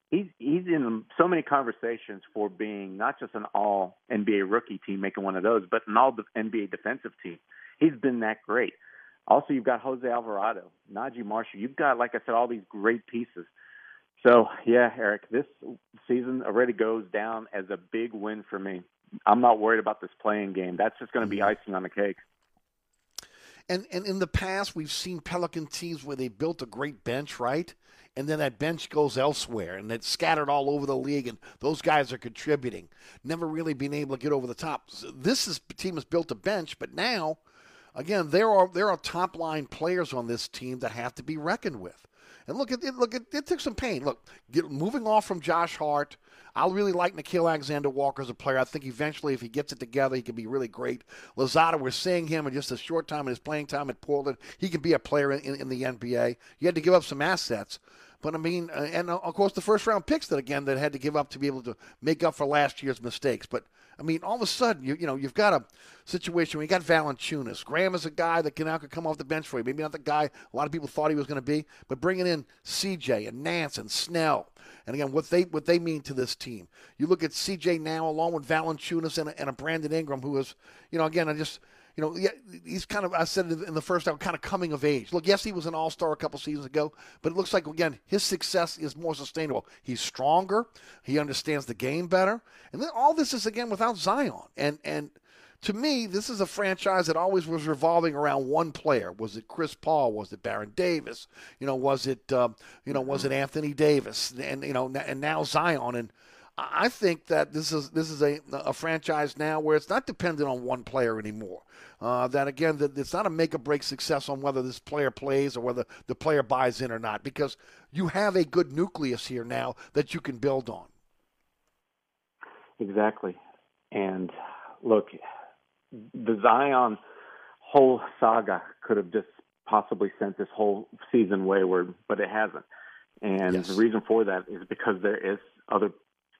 he's he's in so many conversations for being not just an all NBA rookie team making one of those, but an all NBA defensive team. He's been that great. Also, you've got Jose Alvarado, Naji Marshall. You've got, like I said, all these great pieces. So, yeah, Eric, this season already goes down as a big win for me. I'm not worried about this playing game. That's just going to be mm-hmm. icing on the cake. And and in the past, we've seen Pelican teams where they built a great bench, right? And then that bench goes elsewhere, and it's scattered all over the league, and those guys are contributing. Never really being able to get over the top. This is team has built a bench, but now, again, there are there are top line players on this team that have to be reckoned with. And look at it. Look at it. Took some pain. Look, get, moving off from Josh Hart. I really like Nickeil Alexander Walker as a player. I think eventually, if he gets it together, he can be really great. Louzada, we're seeing him in just a short time in his playing time at Portland. He can be a player in, in, in the NBA. You had to give up some assets. But I mean, uh, and uh, of course the first round picks that again that had to give up to be able to make up for last year's mistakes. But I mean, all of a sudden you you know you've got a situation where you got Valanciunas. Graham is a guy that can now could come off the bench for you. Maybe not the guy a lot of people thought he was going to be, but bringing in CJ and Nance and Snell. And again, what they what they mean to this team. You look at CJ now along with Valanciunas and a, and a Brandon Ingram, who is, you know, again, I just you know, he's kind of, I said in the first hour, kind of coming of age. Look, yes, he was an all star a couple seasons ago, but it looks like, again, his success is more sustainable. He's stronger, he understands the game better. And then all this is, again, without Zion. And, and, to me, this is a franchise that always was revolving around one player. Was it Chris Paul? Was it Baron Davis? You know, was it uh, you know was it Anthony Davis? And you know, and now Zion. And I think that this is this is a, a franchise now where it's not dependent on one player anymore. Uh, that again, that it's not a make or break success on whether this player plays or whether the player buys in or not, because you have a good nucleus here now that you can build on. Exactly, and look, the Zion whole saga could have just possibly sent this whole season wayward, but it hasn't. And yes. the reason for that is because there is other,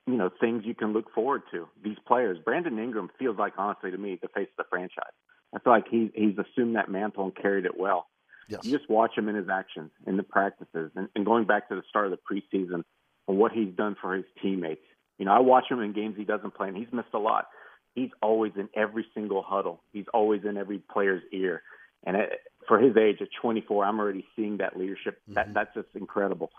you know, things you can look forward to. These players, Brandon Ingram feels like honestly to me the face of the franchise. I feel like he he's assumed that mantle and carried it well. Yes. You just watch him in his actions, in the practices, and, and going back to the start of the preseason and what he's done for his teammates. You know, I watch him in games he doesn't play, and he's missed a lot he's always in every single huddle. He's always in every player's ear. And it, for his age at 24, I'm already seeing that leadership. Mm-hmm. That that's just incredible.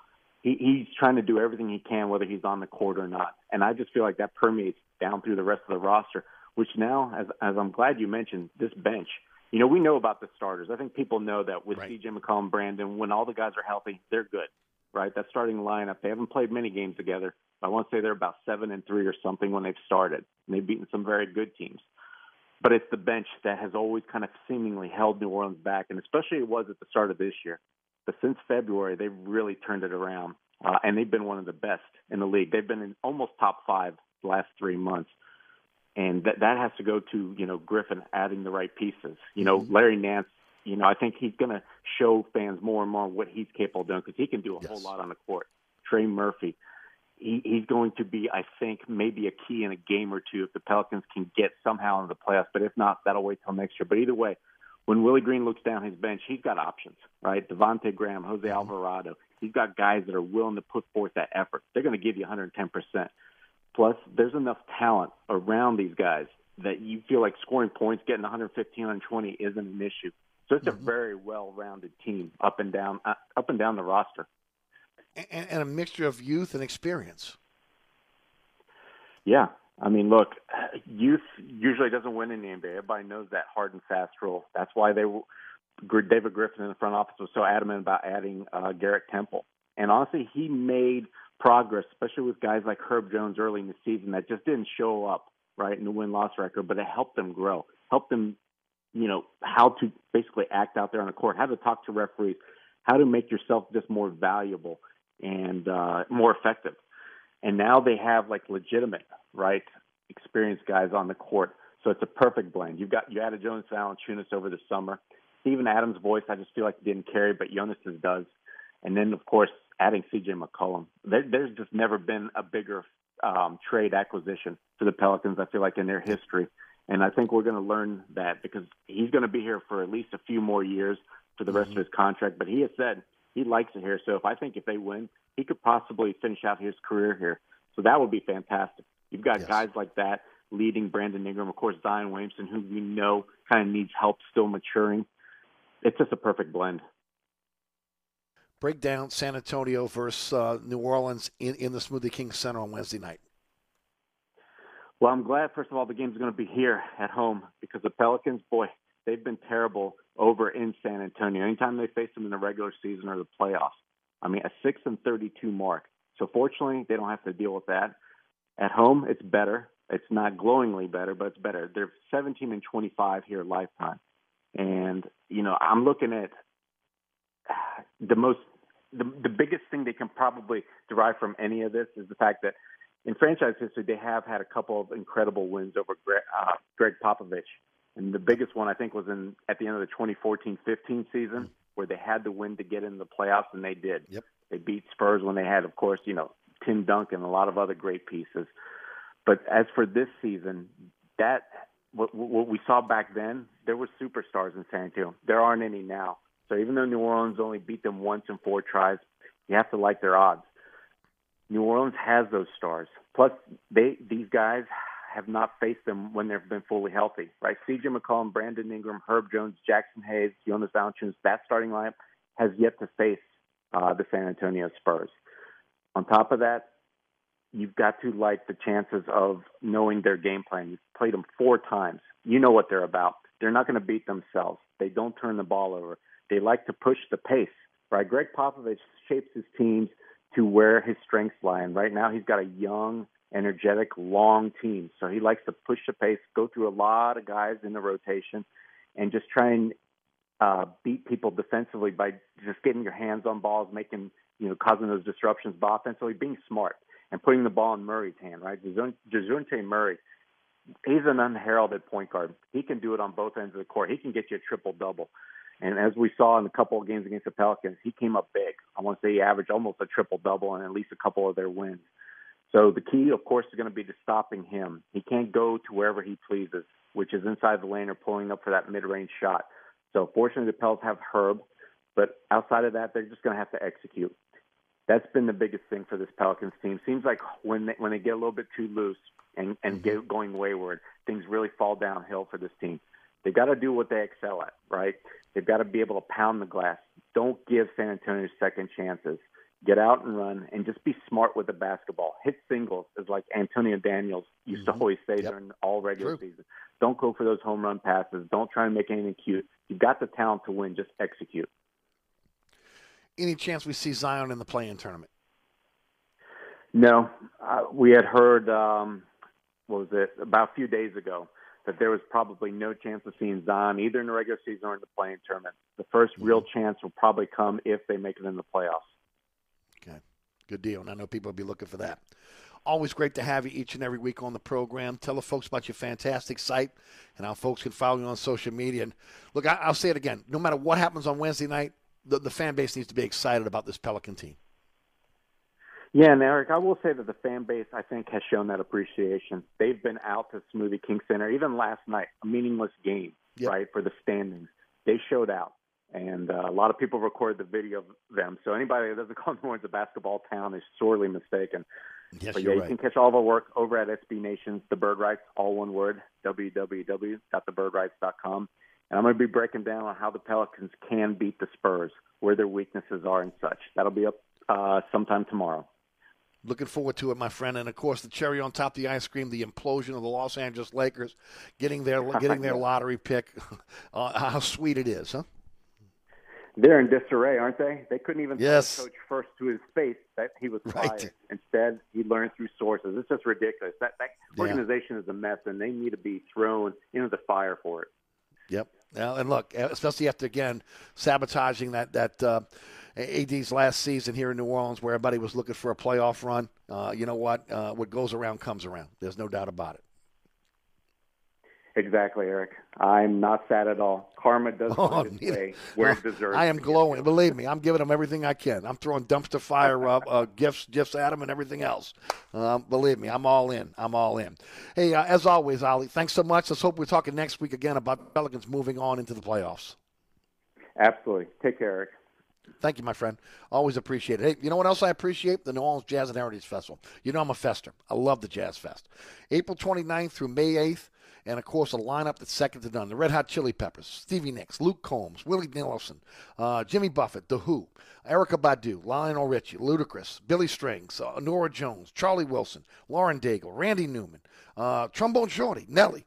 He, he's trying to do everything he can, whether he's on the court or not. And I just feel like that permeates down through the rest of the roster. Which now, as as I'm glad you mentioned this bench. You know, we know about the starters. I think people know that with right. CJ McCollum, Brandon, when all the guys are healthy, they're good, right? That starting lineup. They haven't played many games together, I want to say they're about seven and three or something when they've started. And they've beaten some very good teams. But it's the bench that has always kind of seemingly held New Orleans back, and especially it was at the start of this year. But since February, they've really turned it around, uh, and they've been one of the best in the league. They've been in almost top five the last three months, and that that has to go to you know Griffin adding the right pieces. You know mm-hmm. Larry Nance. You know I think he's going to show fans more and more what he's capable of doing because he can do a yes. whole lot on the court. Trey Murphy he, he's going to be, I think, maybe a key in a game or two if the Pelicans can get somehow into the playoffs. But if not, that'll wait till next year. But either way, when Willie Green looks down his bench, he's got options, right? Devonte Graham, Jose mm-hmm. Alvarado. He's got guys that are willing to put forth that effort. They're going to give you 110%. Plus, there's enough talent around these guys that you feel like scoring points, getting 115, 120 isn't an issue. So it's mm-hmm. a very well-rounded team up and down, uh, up and down the roster and, and a mixture of youth and experience. Yeah, I mean, look, youth usually doesn't win in the NBA. Everybody knows that hard and fast rule. That's why they David Griffin in the front office was so adamant about adding uh, Garrett Temple. And honestly, he made progress, especially with guys like Herb Jones early in the season that just didn't show up right in the win loss record, but it helped them grow, helped them, you know, how to basically act out there on the court, how to talk to referees, how to make yourself just more valuable and uh, more effective. And now they have like legitimate, right, experienced guys on the court. So it's a perfect blend. You've got you added Jonas Valanciunas over the summer. Steven Adams' voice, I just feel like didn't carry, but Jonas's does. And then of course adding C.J. McCollum. There, there's just never been a bigger um, trade acquisition for the Pelicans. I feel like in their history. And I think we're going to learn that because he's going to be here for at least a few more years for the rest mm-hmm. of his contract. But he has said he likes it here. So if I think if they win, he could possibly finish out his career here. So that would be fantastic. You've got Yes. guys like that leading Brandon Ingram, of course, Zion Williamson, who we know kind of needs help still maturing. It's just a perfect blend. Break down San Antonio versus uh, New Orleans in, in the Smoothie King Center on Wednesday night. Well, I'm glad, first of all, the game's going to be here at home because the Pelicans, boy, they've been terrible over in San Antonio. Anytime they face them in the regular season or the playoffs, I mean, a 6 and 32 mark. So fortunately, they don't have to deal with that. At home, it's better. It's not glowingly better, but it's better. They're 17 and 25 here lifetime. And, you know, I'm looking at the most, the, the biggest thing they can probably derive from any of this is the fact that in franchise history, they have had a couple of incredible wins over Gregg, uh, Gregg Popovich. And the biggest one, I think, was in at the end of the 2014-15 season, where they had to win to get in the playoffs, and they did. Yep. They beat Spurs when they had, of course, you know, Tim Duncan and a lot of other great pieces. But as for this season, that what, what we saw back then, there were superstars in San Antonio. There aren't any now. So even though New Orleans only beat them once in four tries, you have to like their odds. New Orleans has those stars. Plus, they these guys have not faced them when they've been fully healthy, right? C.J. McCollum, Brandon Ingram, Herb Jones, Jackson Hayes, Jonas Valanciunas, that starting lineup has yet to face uh, the San Antonio Spurs. On top of that, you've got to like the chances of knowing their game plan. You've played them four times. You know what they're about. They're not going to beat themselves. They don't turn the ball over. They like to push the pace, right? Gregg Popovich shapes his teams to where his strengths lie. And right now, he's got a young, energetic, long team. So he likes to push the pace, go through a lot of guys in the rotation, and just try and uh, beat people defensively by just getting your hands on balls, making you know causing those disruptions, but offensively being smart and putting the ball in Murray's hand. Right, Dejounte Murray, he's an unheralded point guard. He can do it on both ends of the court. He can get you a triple double. And as we saw in a couple of games against the Pelicans, he came up big. I want to say he averaged almost a triple double in at least a couple of their wins. So the key, of course, is going to be to stopping him. He can't go to wherever he pleases, which is inside the lane or pulling up for that mid-range shot. So fortunately, the Pels have Herb, but outside of that, they're just going to have to execute. That's been the biggest thing for this Pelicans team. Seems like when they, when they get a little bit too loose and and get mm-hmm. going wayward, things really fall downhill for this team. They've got to do what they excel at, right? They've got to be able to pound the glass. Don't give San Antonio second chances. Get out and run and just be smart with the basketball. Hit singles is like Antonio Daniels used to always say during all regular True. season. Don't go for those home run passes. Don't try and make anything cute. You've got the talent to win. Just execute. Any chance we see Zion in the play-in tournament? No, uh, we had heard um, what was it about a few days ago that there was probably no chance of seeing Zion either in the regular season or in the playing tournament. The 1st real mm-hmm. chance will probably come if they make it in the playoffs. Okay, good deal. And I know people will be looking for that. Always great to have you each and every week on the program. Tell the folks about your fantastic site and how folks can follow you on social media. And look, I, I'll say it again. No matter what happens on Wednesday night, the, the fan base needs to be excited about this Pelican team. Yeah, and Eric, I will say that the fan base, I think, has shown that appreciation. They've been out to Smoothie King Center, even last night, a meaningless game, right, for the standings. They showed out, and uh, a lot of people recorded the video of them. So anybody that doesn't call New Orleans a basketball town is sorely mistaken. Yes, but yeah, you right. can catch all of our work over at SB Nations, The Bird Writes, all one word, www.thebirdwrites.com. And I'm going to be breaking down on how the Pelicans can beat the Spurs, where their weaknesses are and such. That'll be up uh, sometime tomorrow. Looking forward to it, my friend. And of course, the cherry on top of the ice cream, the implosion of the Los Angeles Lakers, getting their getting their lottery pick. Uh, how sweet it is, huh? They're in disarray, aren't they? They couldn't even Yes. coach first to his face that he was Right. fired. Instead, he learned through sources. It's just ridiculous. That that Yeah. organization is a mess, and they need to be thrown into the fire for it. Yep. Now, and look, especially after again sabotaging that that uh, AD's last season here in New Orleans, where everybody was looking for a playoff run. Uh, you know what? Uh, what goes around comes around. There's no doubt about it. Exactly, Eric. I'm not sad at all. Karma does Oh, find its neither- way where it deserves. I am glowing. Believe me, I'm giving them everything I can. I'm throwing dumpster fire uh, uh, gifts, gifts at them, and everything else. Um, believe me, I'm all in. I'm all in. Hey, uh, as always, Oleh, thanks so much. Let's hope we're talking next week again about Pelicans moving on into the playoffs. Absolutely. Take care, Eric. Thank you, my friend. Always appreciate it. Hey, you know what else I appreciate? The New Orleans Jazz and Heritage Festival. You know I'm a fester. I love the Jazz Fest. April 29th through May 8th. And of course, a lineup that's second to none. The Red Hot Chili Peppers, Stevie Nicks, Luke Combs, Willie Nelson, uh, Jimmy Buffett, The Who, Erykah Badu, Lionel Richie, Ludacris, Billy Strings, uh, Norah Jones, Charlie Wilson, Lauren Daigle, Randy Newman, uh, Trombone Shorty, Nelly,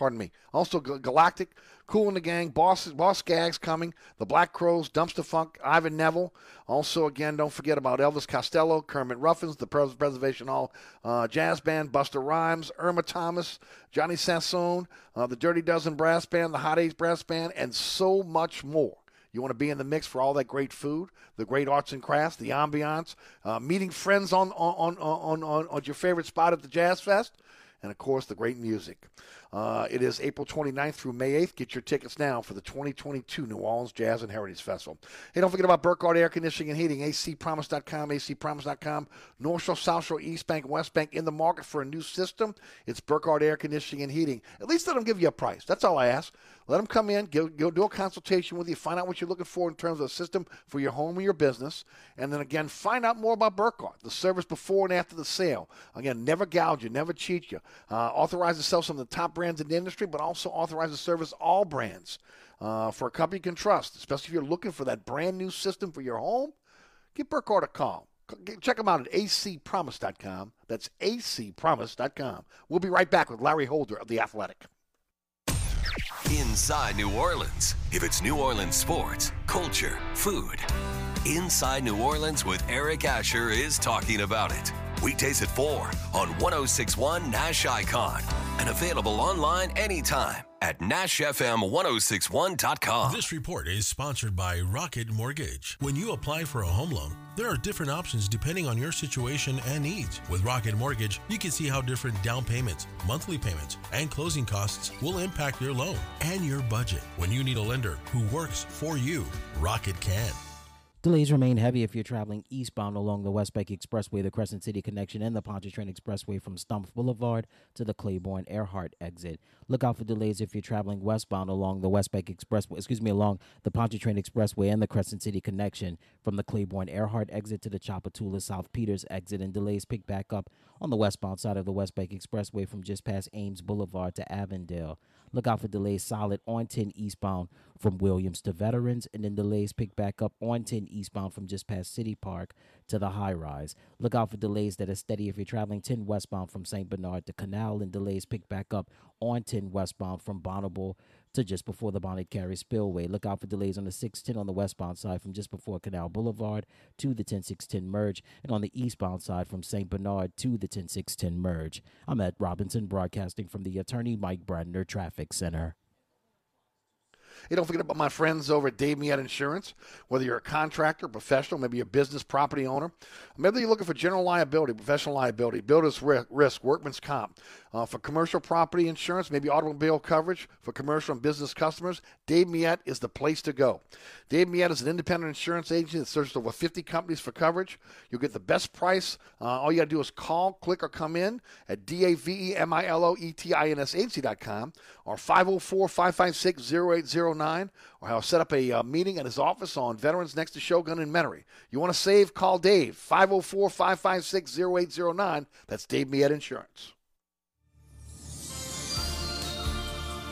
pardon me. Also, Galactic, Cool in the Gang, Boss, Boz Scaggs coming, The Black Crowes, Dumpster Funk, Ivan Neville. Also, again, don't forget about Elvis Costello, Kermit Ruffins, the Pres- Preservation Hall uh, Jazz Band, Busta Rhymes, Irma Thomas, Johnny Sansone, uh, the Dirty Dozen Brass Band, the Hot Eight Brass Band, and so much more. You want to be in the mix for all that great food, the great arts and crafts, the ambiance, uh, meeting friends on on, on, on, on on your favorite spot at the Jazz Fest, and of course the great music. Uh, it is April 29th through May 8th. Get your tickets now for the 2022 New Orleans Jazz and Heritage Festival. Hey, don't forget about Burkhardt Air Conditioning and Heating, acpromise.com, acpromise.com, North Shore, South Shore, East Bank, West Bank in the market for a new system. It's Burkhardt Air Conditioning and Heating. At least let them give you a price. That's all I ask. Let them come in, go, do a consultation with you, find out what you're looking for in terms of a system for your home or your business, and then again, find out more about Burkhardt, the service before and after the sale. Again, never gouge you, never cheat you. Uh, authorize to sell some of the top brands in the industry, but also authorize to service all brands uh, for a company you can trust, especially if you're looking for that brand new system for your home. Give Burkhardt a call. Check them out at acpromise.com. That's acpromise.com. We'll be right back with Larry Holder of The Athletic. Inside New Orleans. If it's New Orleans sports, culture, food. Inside New Orleans with Eric Asher is talking about it. Weekdays at 4 on 1061 Nash Icon and available online anytime at NashFM1061.com. This report is sponsored by Rocket Mortgage. When you apply for a home loan, there are different options depending on your situation and needs. With Rocket Mortgage, you can see how different down payments, monthly payments, and closing costs will impact your loan and your budget. When you need a lender who works for you, Rocket can. Delays remain heavy if you're traveling eastbound along the West Bank Expressway, the Crescent City connection, and the Pontchartrain Expressway from Stumpf Boulevard to the Claiborne Earhart exit. Look out for delays if you're traveling westbound along the West Bank Expressway, excuse me, along the Pontchartrain Expressway and the Crescent City connection from the Claiborne Earhart exit to the Tchoupitoulas South Peters exit, and delays pick back up on the westbound side of the West Bank Expressway from just past Ames Boulevard to Avondale. Look out for delays solid on 10 eastbound from Williams to Veterans, and then delays pick back up on 10 eastbound from just past City Park to the high rise. Look out for delays that are steady if you're traveling 10 westbound from St. Bernard to Canal, and delays pick back up on 10 westbound from Bonnabel to just before the Bonnet Carré Spillway. Look out for delays on the 610 on the westbound side from just before Canal Boulevard to the 10610 merge, and on the eastbound side from St. Bernard to the 10610 merge. I'm at Robinson, broadcasting from the Attorney Mike Brandner Traffic Center. Hey, don't forget about my friends over at Dave Miette Insurance. Whether you're a contractor, professional, maybe a business property owner, maybe you're looking for general liability, professional liability, builder's risk, workman's comp. Uh, for commercial property insurance, maybe automobile coverage for commercial and business customers, Dave Miette is the place to go. Dave Miette is an independent insurance agent that serves over 50 companies for coverage. You'll get the best price. Uh, all you got to do is call, click, or come in at D-A-V-E-M-I-L-O-E-T-I-N-S agency.com or 504-556-0809 or I'll set up a uh, meeting at his office on Veterans next to Shogun in Metairie. You want to save? Call Dave, 504-556-0809. That's Dave Miette Insurance.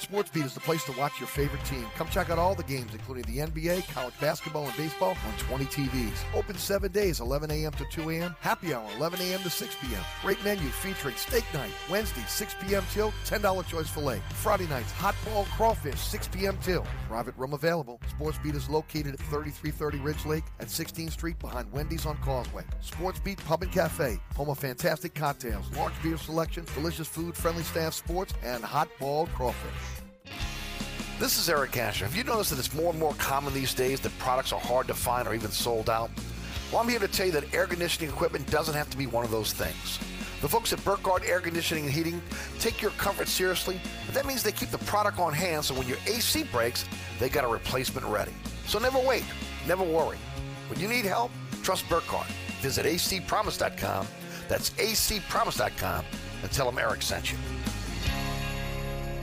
SportsBeat is the place to watch your favorite team. Come check out all the games, including the NBA, college basketball, and baseball on 20 TVs. Open seven days, 11 a.m. to 2 a.m. Happy hour, 11 a.m. to 6 p.m. Great menu featuring steak night, Wednesday, 6 p.m. till $10 choice filet. Friday nights, hot ball crawfish, 6 p.m. till. Private room available. SportsBeat is located at 3330 Ridge Lake at 16th Street behind Wendy's on Causeway. SportsBeat Pub and Cafe, home of fantastic cocktails, large beer selection, delicious food, friendly staff, sports, and hot ball crawfish. This is Eric Asher. Have you noticed that it's more and more common these days that products are hard to find or even sold out? Well, I'm here to tell you that air conditioning equipment doesn't have to be one of those things. The folks at Burkhardt Air Conditioning and Heating take your comfort seriously, and that means they keep the product on hand so when your AC breaks, they got a replacement ready. So never wait, never worry. When you need help, trust Burkhardt. Visit acpromise.com. That's acpromise.com and tell them Eric sent you.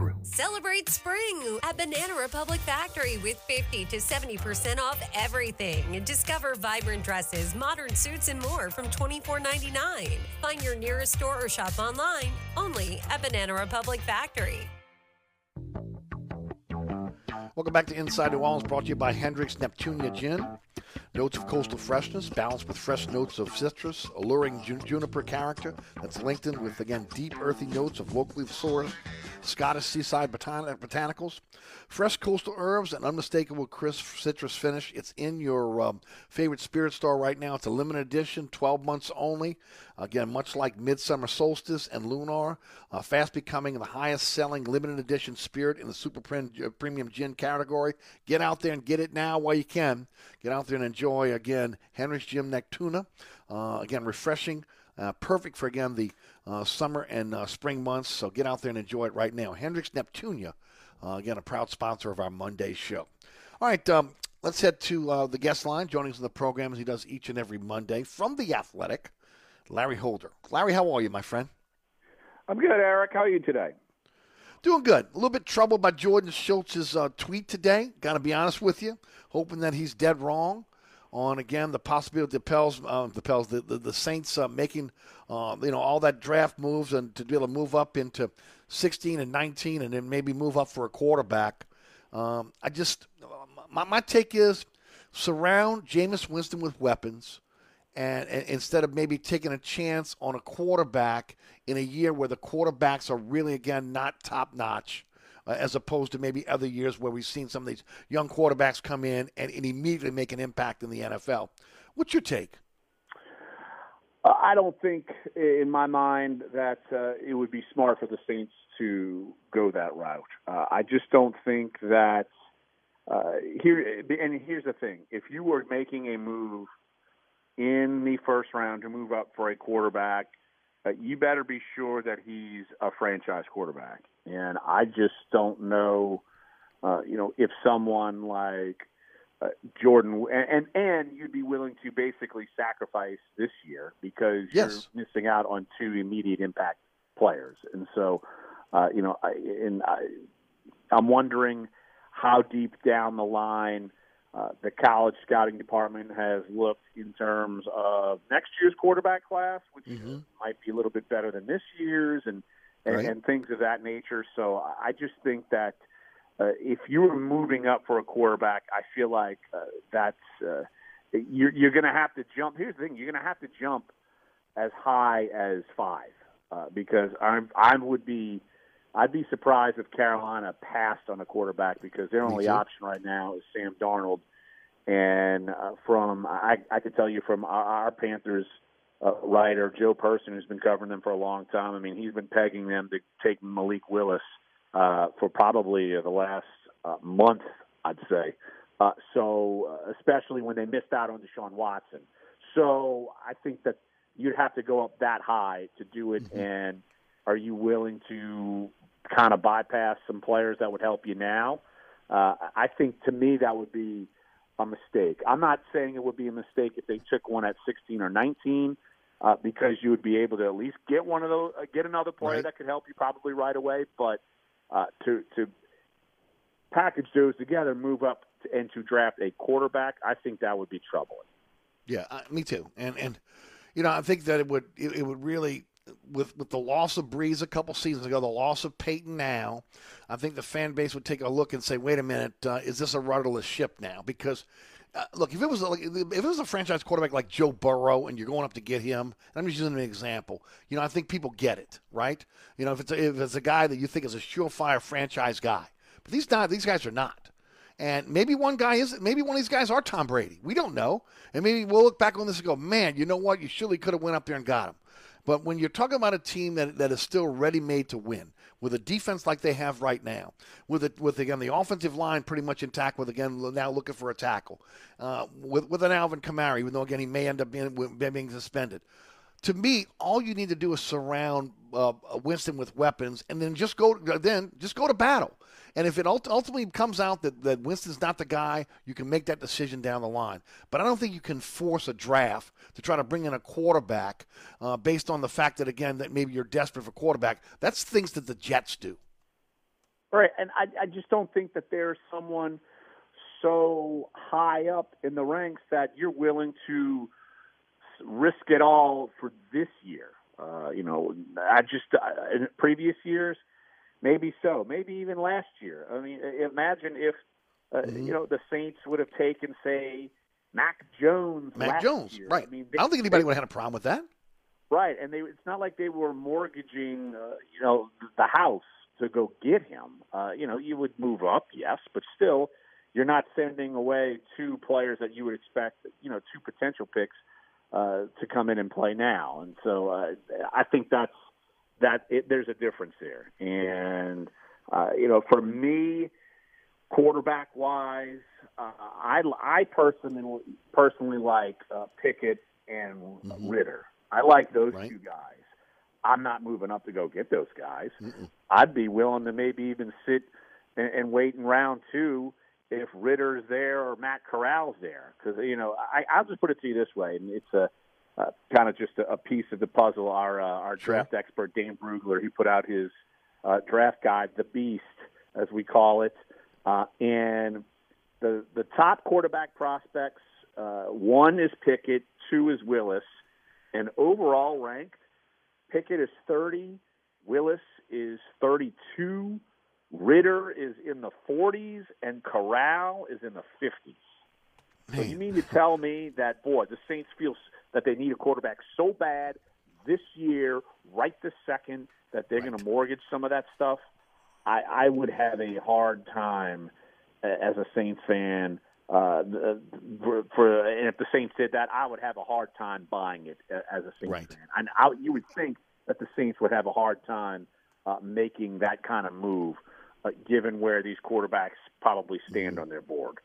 Grill. Celebrate spring at Banana Republic Factory with 50 to 70% off everything. Discover vibrant dresses, modern suits, and more from $24.99. Find your nearest store or shop online only at Banana Republic Factory. Welcome back to Inside New Orleans, brought to you by Hendrick's Neptunia Gin. Notes of coastal freshness, balanced with fresh notes of citrus, alluring ju- juniper character that's linked in with, again, deep earthy notes of locally sourced Scottish seaside botan- botanicals. Fresh coastal herbs and unmistakable crisp citrus finish. It's in your um, favorite spirit store right now. It's a limited edition, 12 months only. Again, much like Midsummer Solstice and Lunar, uh, fast becoming the highest selling limited edition spirit in the super premium gin category. Get out there and get it now while you can. Get out there and enjoy, again, Henry's Gym Nectuna. Uh, again, refreshing. Uh, perfect for again the uh, summer and uh, spring months. So get out there and enjoy it right now. Hendrick's Neptunia, uh, again a proud sponsor of our Monday show. All right, um, let's head to uh, the guest line. Joining us in the program as he does each and every Monday from the Athletic, Larry Holder. Larry, how are you, my friend? I'm good, Eric. How are you today? Doing good. A little bit troubled by Jordan Schultz's uh, tweet today. Got to be honest with you. Hoping that he's dead wrong on again the possibility the Pels, uh, the Pels, the the, the Saints uh, making uh, you know all that draft moves and to be able to move up into 16 and 19 and then maybe move up for a quarterback. Um, I just my, my take is surround Jameis Winston with weapons. And, and instead of maybe taking a chance on a quarterback in a year where the quarterbacks are really again not top notch, uh, as opposed to maybe other years where we've seen some of these young quarterbacks come in and, and immediately make an impact in the NFL. What's your take? Uh, I don't think, in my mind, that uh, it would be smart for the Saints to go that route. Uh, I just don't think that. Uh, here and here's the thing: if you were making a move in the first round to move up for a quarterback, uh, you better be sure that he's a franchise quarterback. And I just don't know, uh, you know, if someone like uh, Jordan and, and and you'd be willing to basically sacrifice this year because Yes. you're missing out on two immediate impact players. And so, uh, you know, I, and I, I'm wondering how deep down the line uh, the college scouting department has looked in terms of next year's quarterback class, which might be a little bit better than this year's, and and, Right. and things of that nature. So I I just think that uh, if you were moving up for a quarterback, I feel like uh, that's uh, you're you're going to have to jump. Here's the thing: you're going to have to jump as high as five uh, because I'm I would be I'd be surprised if Carolina passed on a quarterback because their only option right now is Sam Darnold. And uh, from I, I could tell you from our, our Panthers uh, writer Joe Person, who's been covering them for a long time. I mean, he's been pegging them to take Malik Willis uh, for probably uh, the last uh, month, I'd say. Uh, so, uh, especially when they missed out on Deshaun Watson. So, I think that you'd have to go up that high to do it. And are you willing to kind of bypass some players that would help you now. Uh, I think to me that would be a mistake. I'm not saying it would be a mistake if they took one at 16 or 19, uh, because you would be able to at least get one of those, uh, get another player Right. that could help you probably right away. But uh, to to package those together, move up to, and to draft a quarterback, I think that would be troubling. Yeah, uh, me too. And and you know, I think that it would it, it would really with with the loss of Brees a couple seasons ago, the loss of Payton now, I think the fan base would take a look and say, "Wait a minute, uh, is this a rudderless ship now?" Because uh, look, if it was like if it was a franchise quarterback like Joe Burrow and you're going up to get him, I'm just using an example. You know, I think people get it, right? You know, if it's a, if it's a guy that you think is a surefire franchise guy, but these not these guys are not. And maybe one guy is maybe one of these guys are Tom Brady. We don't know. And maybe we'll look back on this and go, man, you know what? You surely could have went up there and got him. But when you're talking about a team that, that is still ready made to win, with a defense like they have right now, with it with again the offensive line pretty much intact, with again now looking for a tackle, uh, with with an Alvin Kamara, even though again he may end up being, being suspended. To me, all you need to do is surround uh, Winston with weapons, and then just go then just go to battle. And if it ultimately comes out that, that Winston's not the guy, you can make that decision down the line. But I don't think you can force a draft to try to bring in a quarterback uh, based on the fact that, again, that maybe you're desperate for quarterback. That's things that the Jets do. Right, and I, I just don't think that there's someone so high up in the ranks that you're willing to risk it all for this year. Uh, you know, I just uh, in previous years, maybe so, maybe even last year. I mean, imagine if uh, you know the Saints would have taken, say, Mac Jones. Mac last Jones, year. right. I mean, I don't think anybody would have had a problem with that. Right, and they it's not like they were mortgaging, uh, you know, the house to go get him. Uh, you know, you would move up, yes, but still, you're not sending away two players that you would expect, you know, two potential picks uh, to come in and play now. And so, uh, I think that's that. It, there's a difference there, and uh, you know, for me, quarterback wise, uh, I I personally personally like uh, Pickett and Ridder. I like those two guys. I'm not moving up to go get those guys. I'd be willing to maybe even sit and, and wait in round two if Ridder's there or Matt Corral's there. Because you know, I, I'll just put it to you this way, and it's a uh, kind of just a, a piece of the puzzle. Our uh, our draft expert Dane Brugler, he put out his uh, draft guide, the Beast, as we call it, uh, and the the top quarterback prospects. Uh, one is Pickett, two is Willis, and overall ranked, Pickett is 30, Willis is 32, Ridder is in the 40s, and Corral is in the 50s. So you mean to tell me that boy, the Saints feel that they need a quarterback so bad this year, right this second, that they're going to mortgage some of that stuff? I, I would have a hard time as a Saints fan. Uh, for, for and if the Saints did that, I would have a hard time buying it as a Saints fan. And I, you would think that the Saints would have a hard time uh, making that kind of move, uh, given where these quarterbacks probably stand on their board.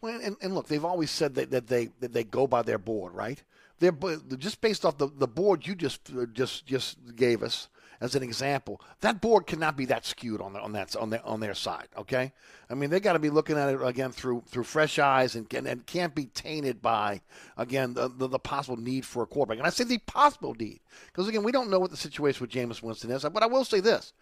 Well, and, and look, they've always said that, that they that they go by their board, right? They're just based off the, the board you just just just gave us as an example. That board cannot be that skewed on the, on that on their on their side. Okay, I mean they got to be looking at it again through through fresh eyes and can, and can't be tainted by again the, the the possible need for a quarterback. And I say the possible need because again we don't know what the situation with Jameis Winston is. But I will say this,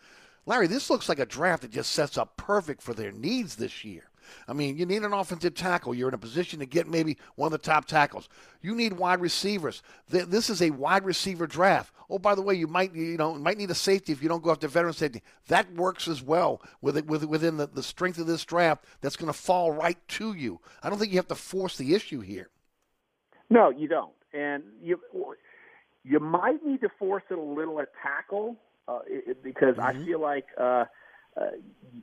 Larry, this looks like a draft that just sets up perfect for their needs this year. I mean, you need an offensive tackle. You're in a position to get maybe one of the top tackles. You need wide receivers. This is a wide receiver draft. Oh, by the way, you might you know might need a safety if you don't go after veteran safety. That works as well with it, with within the, the strength of this draft. That's going to fall right to you. I don't think you have to force the issue here. No, you don't, and you you might need to force it a little at tackle uh, it, because I feel like uh, uh,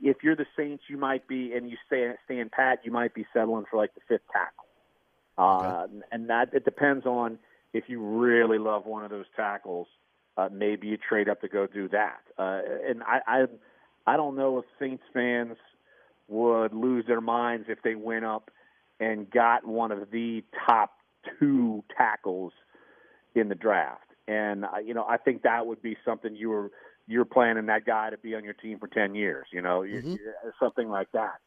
if you're the Saints, you might be, and you stay stand pat, you might be settling for like the fifth tackle, uh, and that it depends on if you really love one of those tackles. Uh, maybe you trade up to go do that, uh, and I, I I don't know if Saints fans would lose their minds if they went up and got one of the top two tackles in the draft. And uh, you know, I think that would be something you were you're planning that guy to be on your team for ten years. You know, Mm-hmm. something like that,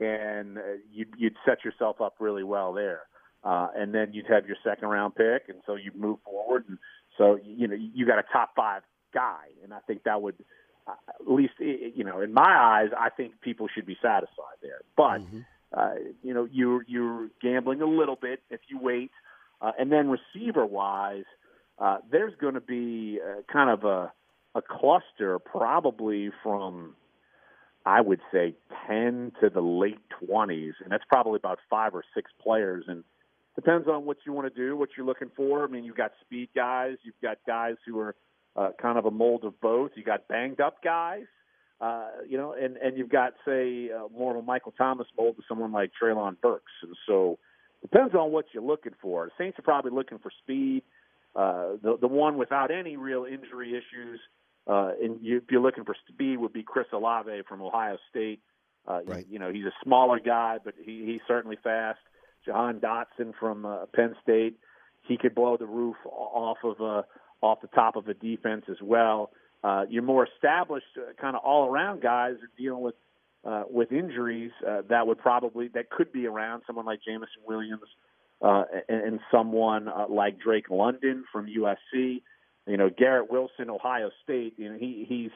and uh, you'd, you'd set yourself up really well there. Uh, and then you'd have your second round pick, and so you move forward, and so you know you got a top five guy, and I think that would, uh, at least you know, in my eyes, I think people should be satisfied there. But uh, you know, you're you're gambling a little bit if you wait, uh, and then receiver wise, uh, there's going to be uh, kind of a a cluster probably from I would say 10 to the late 20s, and that's probably about five or six players. And depends on what you want to do, what you're looking for. I mean, you've got speed guys, you've got guys who are uh, kind of a mold of both. You got banged up guys, uh, you know, and and you've got say uh, more of a Michael Thomas mold to someone like Treylon Burks. And so depends on what you're looking for. Saints are probably looking for speed. Uh, the the one without any real injury issues, uh, and you, if you're looking for speed, would be Chris Olave from Ohio State. Uh, right. you, you know, he's a smaller guy, but he, he's certainly fast. Jahan Dotson from uh, Penn State, he could blow the roof off of uh, off the top of a defense as well. Uh, your more established, uh, kind of all around guys are dealing with uh, with injuries uh, that would probably that could be around. Someone like Jameson Williams uh, and, and someone uh, like Drake London from USC. You know, Garrett Wilson, Ohio State. You know, he he's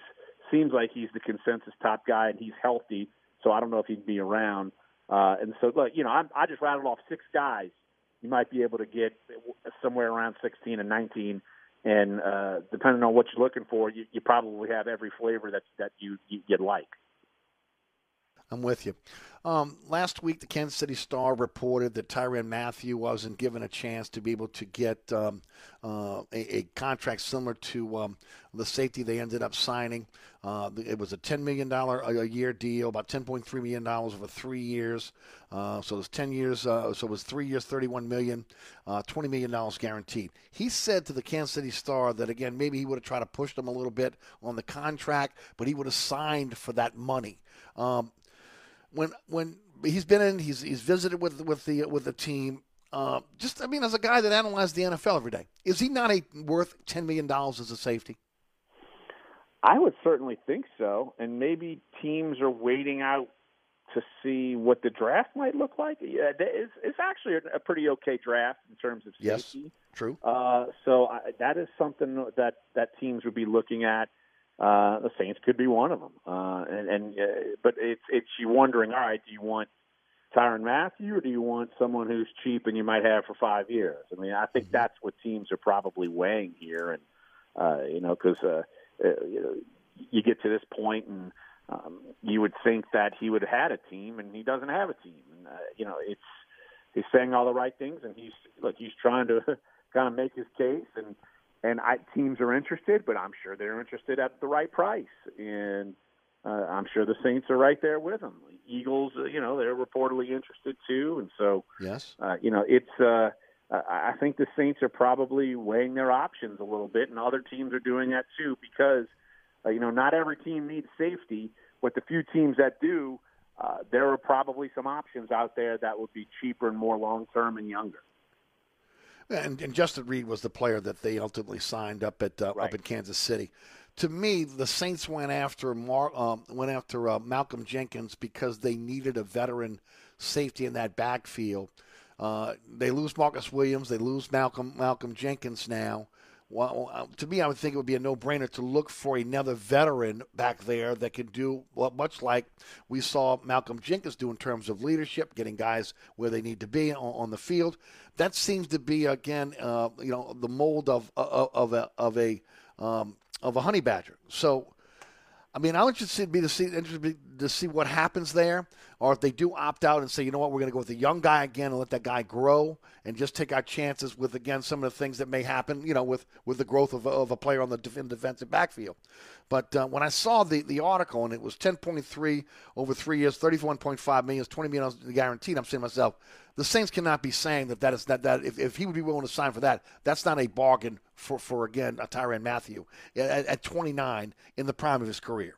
seems like he's the consensus top guy, and he's healthy. So I don't know if he'd be around. Uh, and so, look, you know, I, I just rattled off six guys. You might be able to get somewhere around 16 and 19, and uh, depending on what you're looking for, you, you probably have every flavor that that you you would like. I'm with you. Um, last week, the Kansas City Star reported that Tyrann Mathieu wasn't given a chance to be able to get um, uh, a, a contract similar to um, the safety they ended up signing. Uh, it was a $10 million a year deal, about $10.3 million over three years. Uh, so it was 10 years, uh, so it was three years, 31 million, uh, $20 million guaranteed. He said to the Kansas City Star that, again, maybe he would have tried to push them a little bit on the contract, but he would have signed for that money. Um, when when he's been in, he's he's visited with with the with the team. Uh, just I mean, as a guy that analyzes the NFL every day, is he not a worth ten million dollars as a safety? I would certainly think so, and maybe teams are waiting out to see what the draft might look like. Yeah, it's, it's actually a pretty okay draft in terms of safety. Yes, true. Uh, so I, that is something that that teams would be looking at. Uh, the Saints could be one of them, uh, and, and uh, but it's it's you wondering. All right, do you want Tyrann Mathieu or do you want someone who's cheap and you might have for five years? I mean, I think Mm-hmm. that's what teams are probably weighing here, and uh, you know, because uh, uh, you, know, you get to this point and um, you would think that he would have had a team, and he doesn't have a team. And uh, you know, it's he's saying all the right things, and he's look, he's trying to kind of make his case, and and I, teams are interested, but I'm sure they're interested at the right price, and uh, I'm sure the Saints are right there with them. Eagles, uh, you know, they're reportedly interested too, and so Yes. uh, you know, it's. Uh, I I think the Saints are probably weighing their options a little bit, and other teams are doing that too because, uh, you know, not every team needs safety. But the few teams that do, uh, there are probably some options out there that would be cheaper and more long term and younger. And, and Justin Reid was the player that they ultimately signed up at uh, up in Kansas City. To me, the Saints went after Mar- um, went after uh, Malcolm Jenkins because they needed a veteran safety in that backfield. Uh, they lose Marcus Williams, they lose Malcolm Malcolm Jenkins now. Well, uh, to me, I would think it would be a no-brainer to look for another veteran back there that can do well, much like we saw Malcolm Jenkins do in terms of leadership, getting guys where they need to be on, on the field. That seems to be again, uh, you know, the mold of of, of a of a um, of a honey badger. So, I mean, I would just be to see interested to see what happens there, or if they do opt out and say, you know what, we're going to go with the young guy again and let that guy grow and just take our chances with again some of the things that may happen, you know, with with the growth of, of a player on the defensive backfield. But uh, when I saw the, the article and it was 10.3 over three years, 31.5 million, 20 million guaranteed, I'm saying to myself, the Saints cannot be saying that that is that that if, if he would be willing to sign for that, that's not a bargain for for again a Tyrann Mathieu at, at 29 in the prime of his career.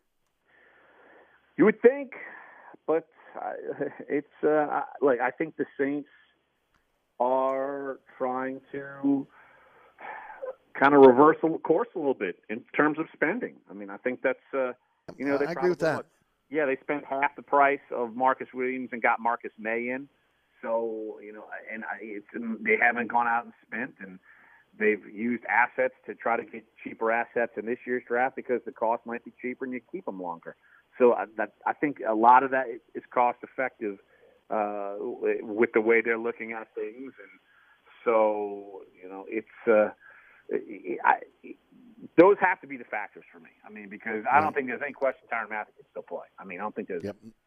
You would think, but it's uh, like I think the Saints are trying to kind of reverse the course a little bit in terms of spending. I mean, I think that's uh, you know they I agree with that. what, yeah, they spent half the price of Marcus Williams and got Marcus Maye in. So you know, and I, it's they haven't gone out and spent, and they've used assets to try to get cheaper assets in this year's draft because the cost might be cheaper and you keep them longer. So I, that, I think a lot of that is cost effective uh, with the way they're looking at things, and so you know it's. Uh, I, those have to be the factors for me. I mean, because I don't think there's any question Tyrann Mathieu can still play. I mean, I don't think there's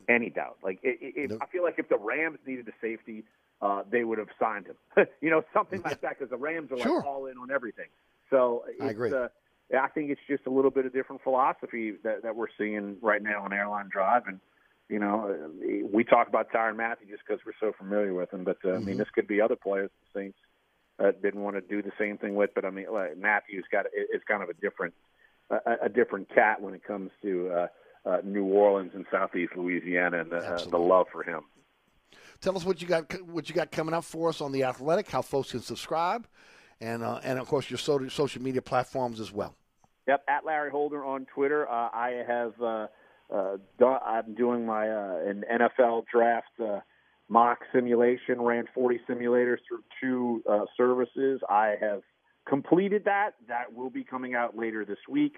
any doubt. Like, it, it, I feel like if the Rams needed a safety, uh, they would have signed him. you know, something like that, because the Rams are like Sure. all in on everything. So it's, I agree. Uh, I think it's just a little bit of different philosophy that, that we're seeing right now on Airline Drive, and you know, uh, we talk about Tyrann Mathieu just because we're so familiar with him, but uh, I mean, Mhm. this could be other players the Saints uh, didn't want to do the same thing with. But I mean, like, Mathieu's got is kind of a different a, a different cat when it comes to uh, uh, New Orleans and Southeast Louisiana and the, uh, the love for him. Tell us what you got what you got coming up for us on the Athletic, how folks can subscribe, and uh, and of course your so- social media platforms as well. Yep, at Larry Holder on Twitter. Uh, I have uh, uh, done, I'm doing my uh, an NFL draft uh, mock simulation. Ran 40 simulators through two uh, services. I have completed that. That will be coming out later this week.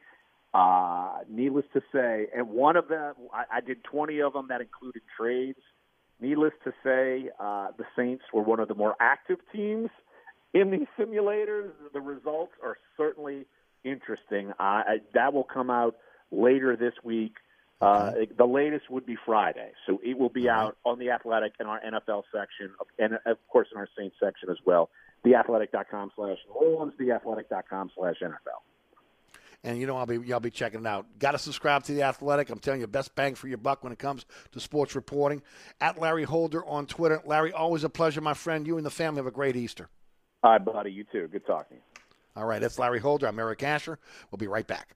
Uh, needless to say, and one of them, I, I did 20 of them that included trades. Needless to say, uh, the Saints were one of the more active teams in these simulators. The results are certainly interesting. Uh, I, that will come out later this week. Uh, the latest would be Friday, so it will be out on the Athletic in our NFL section, and of course in our Saints section as well. Theathletic.com slash New Orleans, theathletic.com slash NFL. And you know I'll be I'll be checking it out. Got to subscribe to the Athletic. I'm telling you, best bang for your buck when it comes to sports reporting. At Larry Holder on Twitter. Larry, always a pleasure, my friend. You and the family have a great Easter. Right, buddy. You too. Good talking. All right, that's Larry Holder. I'm Eric Asher. We'll be right back.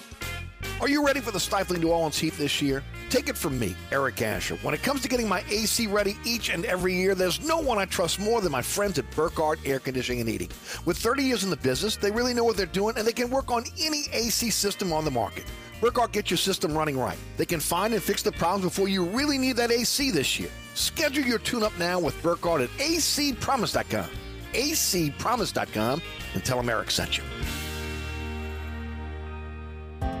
Are you ready for the stifling New Orleans heat this year? Take it from me, Eric Asher. When it comes to getting my AC ready each and every year, there's no one I trust more than my friends at Burkhardt Air Conditioning and Heating. With 30 years in the business, they really know what they're doing and they can work on any AC system on the market. Burkhardt gets your system running right. They can find and fix the problems before you really need that AC this year. Schedule your tune up now with Burkhardt at acpromise.com. acpromise.com and tell them Eric sent you.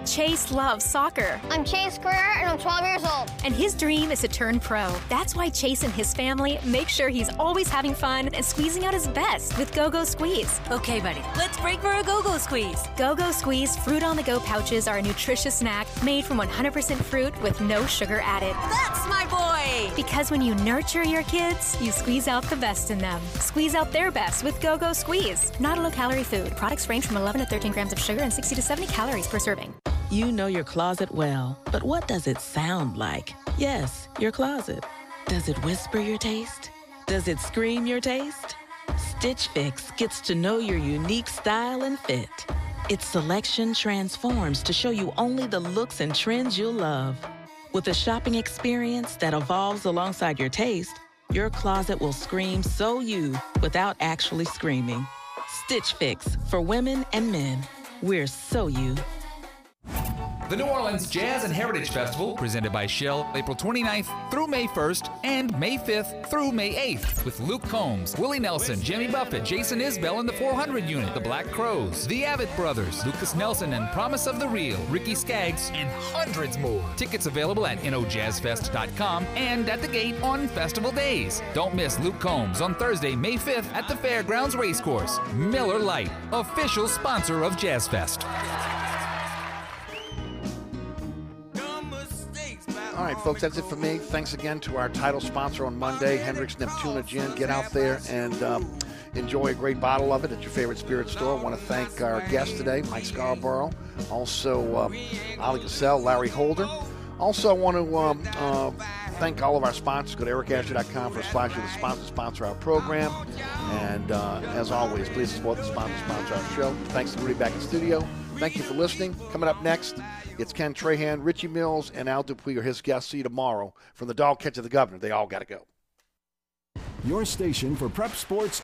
Chase loves soccer. I'm Chase Guerrero and I'm 12 years old. And his dream is to turn pro. That's why Chase and his family make sure he's always having fun and squeezing out his best with Go Go Squeeze. Okay, buddy, let's break for a go go squeeze. Go Go Squeeze fruit on the go pouches are a nutritious snack made from 100% fruit with no sugar added. That's my boy! Because when you nurture your kids, you squeeze out the best in them. Squeeze out their best with Go Go Squeeze. Not a low calorie food. Products range from 11 to 13 grams of sugar and 60 to 70 calories per serving. You know your closet well, but what does it sound like? Yes, your closet. Does it whisper your taste? Does it scream your taste? Stitch Fix gets to know your unique style and fit. Its selection transforms to show you only the looks and trends you'll love. With a shopping experience that evolves alongside your taste, your closet will scream so you without actually screaming. Stitch Fix for women and men. We're so you. The New Orleans Jazz and Heritage Festival, presented by Shell, April 29th through May 1st and May 5th through May 8th, with Luke Combs, Willie Nelson, Jimmy Buffett, Jason Isbell and the 400 Unit, the Black Crowes, the Avett Brothers, Lukas Nelson and Promise of the Real, Ricky Skaggs, and hundreds more. Tickets available at nojazzfest.com and at the gate on festival days. Don't miss Luke Combs on Thursday, May 5th at the Fairgrounds Racecourse. Miller Lite, official sponsor of Jazz Fest. All right, folks, that's it for me. Thanks again to our title sponsor on Monday, Hendrick's Neptuna Gin. Get out there and um, enjoy a great bottle of it at your favorite spirit store. I want to thank our guest today, Mike Scarborough, also uh, Ali Cassell, Larry Holder. Also, I want to um, uh, thank all of our sponsors. Go to ericasher.com for a slash the sponsor sponsor our program. And uh, as always, please support the sponsor sponsor our show. Thanks to Rudy back in studio. Thank you for listening. Coming up next, it's Ken Trahan, Richie Mills, and Al Dupuy are his guests. See you tomorrow from the dog catch of the governor. They all got to go. Your station for prep sports